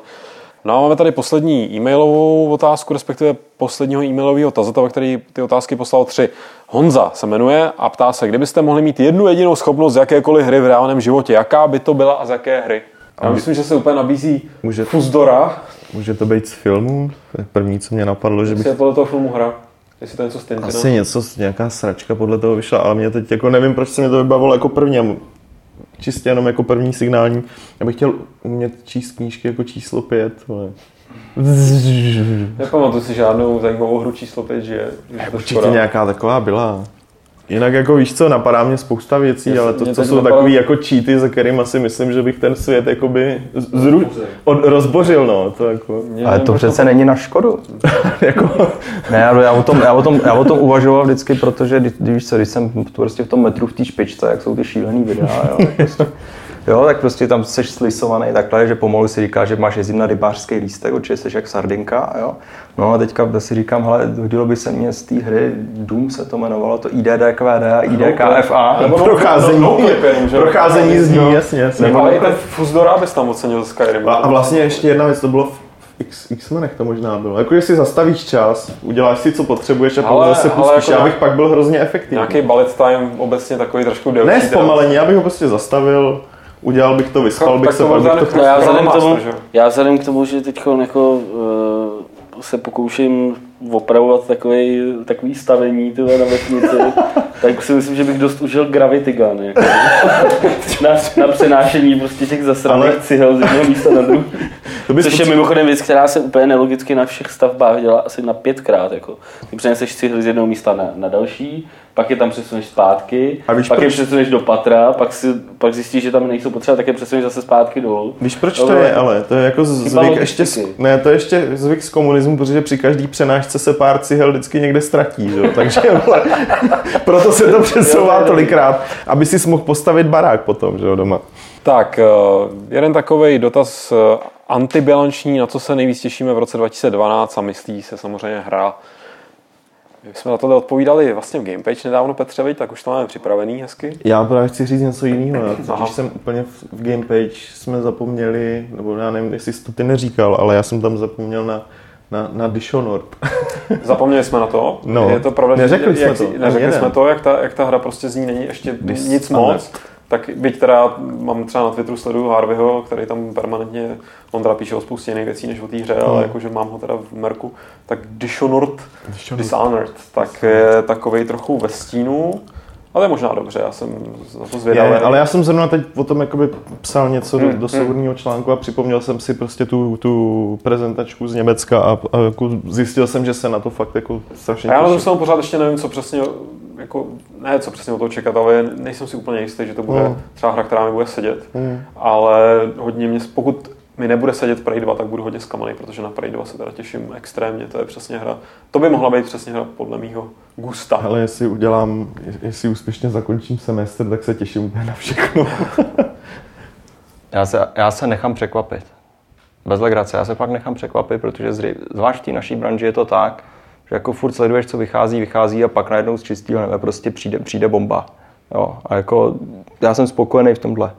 Speaker 2: No a máme tady poslední e-mailovou otázku, respektive posledního e-mailového tazatele, který ty otázky poslal tři. Honza se jmenuje a ptá se, kdybyste mohli mít jednu jedinou schopnost z jakékoliv hry v reálném životě, jaká by to byla a z jaké hry? Já myslím, že se úplně nabízí
Speaker 3: Může-
Speaker 2: Fuzdora,
Speaker 3: Může to být z filmu? První, co mě napadlo, že bych
Speaker 2: jestli je podle toho filmu hra. Jestli to něco z Tintina.
Speaker 3: asi něco, nějaká sračka podle toho vyšla, ale mě teď jako nevím, proč se mě to vybavilo jako první. Čistě jenom jako první signální. Já bych chtěl umět číst knížky jako číslo pět. Ale...
Speaker 2: Nepamatuji si žádnou zajímavou hru číslo 5, že je.
Speaker 3: Určitě
Speaker 2: škoda.
Speaker 3: nějaká taková byla. Jinak jako víš co, napadá mě spousta věcí,
Speaker 2: Mě-
Speaker 3: ale to, to
Speaker 2: teď
Speaker 3: jsou
Speaker 2: napadá-
Speaker 3: takový jako cheaty, za kterým si myslím, že bych ten svět jakoby zru, od, rozbořil, no. To jako,
Speaker 2: Mě
Speaker 1: Ale to
Speaker 2: proč
Speaker 1: přece není na škodu.
Speaker 3: jako
Speaker 1: Ne, já o tom, já o tom, já o tom uvažoval vždycky, protože když, když, se, když jsem prostě v tom metru v té špičce, jak jsou ty šílený videa, jo, tak prostě, Jo, tak prostě tam jsi slisovaný takhle, že pomalu si říká, že máš jezdit na rybářský lístek, určitě jsi jak sardinka, jo. No a teďka si říkám, hele, hodilo by se mě z té hry, Doom se to jmenovalo, to IDDQD a IDKFA.
Speaker 2: Nebo no,
Speaker 3: Procházení,
Speaker 2: no, no, no, že?
Speaker 3: procházení z ní,
Speaker 2: No.
Speaker 3: jasně, jasně.
Speaker 2: Nebo i ten Fuzdora bys tam ocenil Skyrim.
Speaker 3: A, a vlastně ještě jedna věc, to bylo v X, X-menech to možná bylo. Jako, že si zastavíš čas, uděláš si, co potřebuješ a pak
Speaker 2: ale
Speaker 3: pustíš.
Speaker 2: jako
Speaker 3: Já bych pak byl hrozně efektivní.
Speaker 2: Nějaký bullet time obecně takový trošku delší.
Speaker 3: Ne zpomalení, já bych ho prostě zastavil, udělal bych to, vyspal
Speaker 2: Tak-
Speaker 3: bych se,
Speaker 2: to
Speaker 3: pak bych to...
Speaker 4: No já vzhledem k tomu, já vzhledem k tomu, že teď jako, uh, se pokouším opravovat takový, takový stavení tyhle na vesnici, tak si myslím, že bych dost užil Gravity Gun. Jako. na, na přenášení prostě těch zasraných
Speaker 3: Ale-
Speaker 4: cihel z jednoho místa na druhé.
Speaker 3: To bys
Speaker 4: Což je mimochodem věc, která se úplně nelogicky na všech stavbách dělá asi na pětkrát. Jako. Ty přeneseš cihly z jednoho místa na, na další, pak je tam přesuneš zpátky,
Speaker 3: A víš
Speaker 4: pak je
Speaker 3: proč?
Speaker 4: přesuneš do patra, pak, si, pak zjistíš, že tam nejsou potřeba, tak je přesuneš zase zpátky dolů.
Speaker 3: Víš, proč to
Speaker 4: no,
Speaker 3: je, ale to je jako zvyk ještě, z, ne, to je ještě zvyk z komunismu, protože při každý přenášce se pár cihel vždycky někde ztratí, že? jo? takže vole, proto se to přesouvá tolikrát, aby si mohl postavit barák potom, že jo, doma.
Speaker 2: Tak, eh, jeden takový dotaz eh, antibilanční, na co se nejvíc těšíme v roce 2012 a myslí se samozřejmě hra. My jsme na tohle odpovídali vlastně v Gamepage nedávno, Petře, tak už to máme připravený hezky.
Speaker 3: Já právě chci říct něco jiného. Totiž jsem úplně v, Gamepage jsme zapomněli, nebo já nevím, jestli jsi to ty neříkal, ale já jsem tam zapomněl na, na, na Dishonored.
Speaker 2: Zapomněli jsme na to.
Speaker 3: No,
Speaker 2: je to pravda, že-
Speaker 3: neřekli jsme
Speaker 2: jak,
Speaker 3: to,
Speaker 2: Neřekli jsme to, jak ta, jak ta hra prostě z ní není ještě
Speaker 3: Dis-
Speaker 2: nic moc. Tak byť teda mám třeba na Twitteru sleduju Harveyho, který tam permanentně, on teda píše o spoustě jiných věcí než o té hře, ale
Speaker 3: Hmm.
Speaker 2: jakože mám ho teda v merku, tak Dishonored,
Speaker 3: Dishonored.
Speaker 2: Dishonored, tak je takový trochu ve stínu, ale je možná dobře, já jsem na to zvědavý.
Speaker 3: Je, ale já jsem zrovna teď o tom jakoby psal něco do,
Speaker 2: Hmm,
Speaker 3: do souhrnního článku a připomněl jsem si prostě tu, tu prezentačku z Německa a, a jako zjistil jsem, že se na to fakt jako strašně
Speaker 2: A já na stranu pořád ještě nevím, co přesně, jako, ne co přesně o toho čekat, ale nejsem si úplně jistý, že to bude
Speaker 3: Hmm.
Speaker 2: třeba hra, která mi bude sedět.
Speaker 3: Hmm.
Speaker 2: Ale hodně mě, pokud mi nebude sedět Prey 2, tak budu hodně zklamaný, protože na Prey 2 se teda těším extrémně, to je přesně hra. To by mohla být přesně hra podle mýho gusta.
Speaker 3: Ale jestli udělám, jestli úspěšně zakončím semestr, tak se těším úplně na všechno.
Speaker 1: Já se, já se nechám překvapit. Bez legrace, já se fakt nechám překvapit, protože zvlášť v té naší branži je to tak, že jako furt sleduješ, co vychází, vychází a pak najednou z čistého nebe prostě přijde, přijde bomba. Jo, a jako já jsem spokojený v tomhle.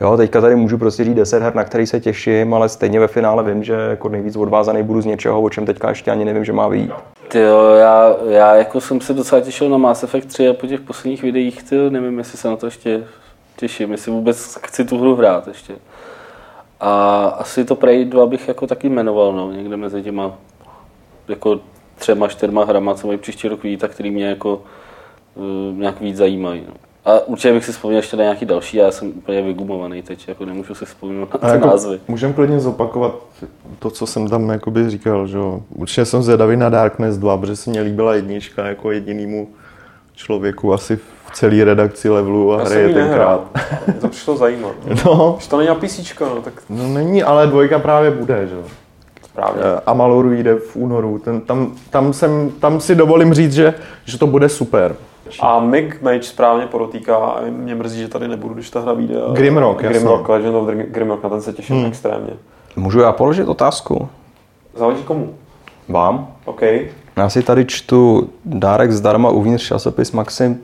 Speaker 1: Jo, teďka tady můžu prostě říct 10 her, na který se těším, ale stejně ve finále vím, že jako nejvíc odvázaný budu z něčeho, o čem teďka ještě ani nevím, že má vyjít.
Speaker 4: Ty jo, já, já jako jsem se docela těšil na Mass Effect 3 a po těch posledních videích, ty, nevím, jestli se na to ještě těším, jestli vůbec chci tu hru hrát ještě. A asi to Prey 2 bych jako taky jmenoval, no, někde mezi těma jako třema, čtyřma hrama, co mají příští rok vyjít a který mě jako uh, nějak víc zajímají. No. A určitě bych si vzpomněl ještě na nějaký další, já jsem úplně vygumovaný teď, jako nemůžu si vzpomínat na
Speaker 3: A
Speaker 4: ty
Speaker 3: jako,
Speaker 4: názvy.
Speaker 3: můžeme klidně zopakovat to, co jsem tam jakoby říkal, že jo. Určitě jsem zvědavý na Darkness 2, protože se mě líbila jednička jako jedinýmu člověku asi v celé redakci levelu a
Speaker 2: Já
Speaker 3: hraje
Speaker 2: ji
Speaker 3: tenkrát.
Speaker 2: to přišlo zajímavé.
Speaker 3: No,
Speaker 2: Už to není na PC, no, tak
Speaker 3: no není, ale dvojka právě bude, že jo.
Speaker 2: Správně.
Speaker 3: Eh, Amaloru jde v únoru. Ten, tam, tam, jsem, tam si dovolím říct, že, že to bude super.
Speaker 2: A Mig Mage správně podotýká, a mě mrzí, že tady nebudu, když ta hra vyjde. ale-
Speaker 3: Grimrock, jasně.
Speaker 2: Grimrock, Legend of Grimrock, na ten se těším hmm. extrémně.
Speaker 1: Můžu já položit otázku?
Speaker 2: Záleží komu.
Speaker 1: Vám?
Speaker 2: OK.
Speaker 1: Já si tady čtu dárek zdarma uvnitř časopis Maxim.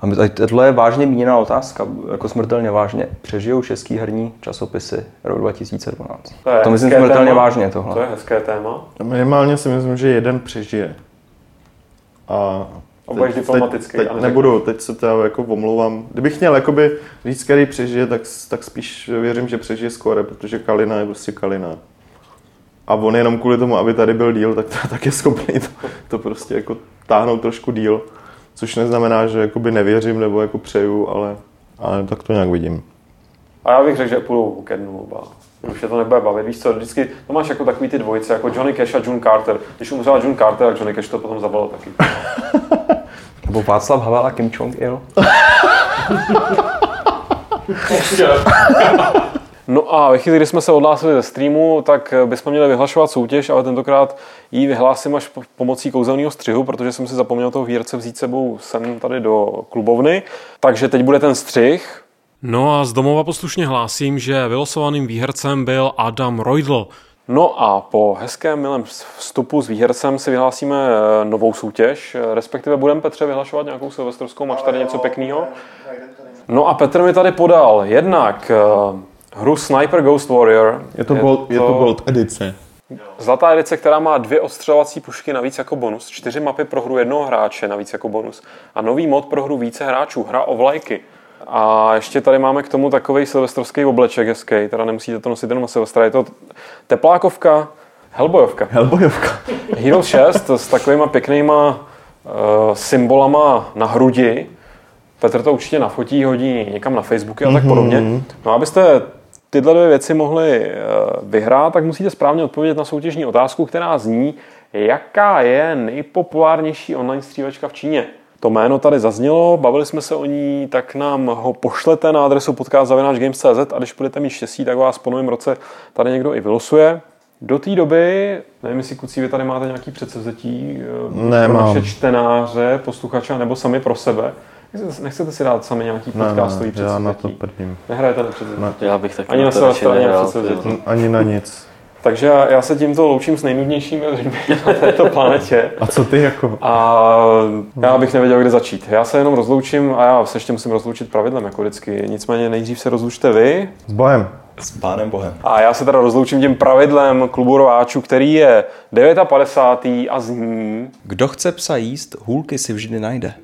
Speaker 1: A tohle je vážně míněná otázka, jako smrtelně vážně. Přežijou český herní časopisy rok 2012?
Speaker 2: To, je
Speaker 1: to myslím smrtelně
Speaker 2: téma.
Speaker 1: vážně tohle.
Speaker 2: To je hezké téma.
Speaker 3: Minimálně si myslím, že jeden přežije. A
Speaker 2: budeš diplomatický,
Speaker 3: Teď, teď nebudu, teď se teda jako omlouvám. Kdybych měl jakoby říct, který přežije, tak, tak spíš věřím, že přežije skore, protože Kalina je prostě Kalina. A on jenom kvůli tomu, aby tady byl díl, tak, tak je schopný to, to prostě jako táhnout trošku díl. Což neznamená, že jakoby nevěřím nebo jako přeju, ale, ale tak to nějak vidím.
Speaker 2: A já bych řekl, že půjdou ke dnu oba. Už je to nebude bavit, víš co, vždycky to máš jako takový ty dvojice, jako Johnny Cash a June Carter. Když umřela June Carter, tak Johnny Cash to potom zavolal taky.
Speaker 1: Nebo Václav Havel a Kim Jong-il?
Speaker 2: No a ve chvíli, kdy jsme se odhlásili ze streamu, tak bychom měli vyhlašovat soutěž, ale tentokrát ji vyhlásím až po- pomocí kouzelného střihu, protože jsem si zapomněl toho výrce vzít sebou sem tady do klubovny. Takže teď bude ten střih
Speaker 5: No a z domova poslušně hlásím, že vylosovaným výhercem byl Adam Rojdl.
Speaker 2: No a po hezkém milém vstupu s výhercem si vyhlásíme eh, novou soutěž, eh, respektive budeme Petře vyhlašovat nějakou silvestrovskou, máš tady něco pěkného? No a Petr mi tady podal jednak uh, hru Sniper Ghost Warrior.
Speaker 3: Je to, je gold, to, je to gold edice.
Speaker 2: Zlatá edice, která má dvě ostřelovací pušky navíc jako bonus, čtyři mapy pro hru jednoho hráče navíc jako bonus a nový mod pro hru více hráčů, hra o vlajky. A ještě tady máme k tomu takový silvestrovský obleček hezký, teda nemusíte to nosit jenom na Silvestra, je to teplákovka, Hellboyovka.
Speaker 3: Hellboyovka.
Speaker 2: Hero 6 s takovýma pěknýma uh, symbolama na hrudi. Petr to určitě nafotí, hodí někam na Facebooky a tak mm-hmm. podobně. No abyste tyhle dvě věci mohli uh, vyhrát, tak musíte správně odpovědět na soutěžní otázku, která zní, jaká je nejpopulárnější online střílečka v Číně. To jméno tady zaznělo, bavili jsme se o ní, tak nám ho pošlete na adresu podcast.games.cz a když budete mít štěstí, tak vás po novém roce tady někdo i vylosuje. Do té doby, nevím, jestli kucí, vy tady máte nějaký předsevzetí
Speaker 3: ne,
Speaker 2: pro
Speaker 3: mám.
Speaker 2: naše čtenáře, posluchače, nebo sami pro sebe. Nechcete si dát sami nějaký podcastový
Speaker 3: ne, ne, já na to prvním.
Speaker 2: Nehrajete na předsevzetí?
Speaker 4: Ne. Já bych taky
Speaker 2: Ani na své straně předsevzetí.
Speaker 3: Ani na nic.
Speaker 2: Takže já se tímto loučím s nejnudnějšími lidmi na této planetě.
Speaker 3: A co ty jako?
Speaker 2: A já bych nevěděl, kde začít. Já se jenom rozloučím a já se ještě musím rozloučit pravidlem, jako vždycky. Nicméně nejdřív se rozlučte vy.
Speaker 3: S Bohem.
Speaker 1: S pánem Bohem.
Speaker 2: A já se teda rozloučím tím pravidlem klubu rováčů, který je 59. a zní...
Speaker 1: Kdo chce psa jíst, hůlky si vždy najde.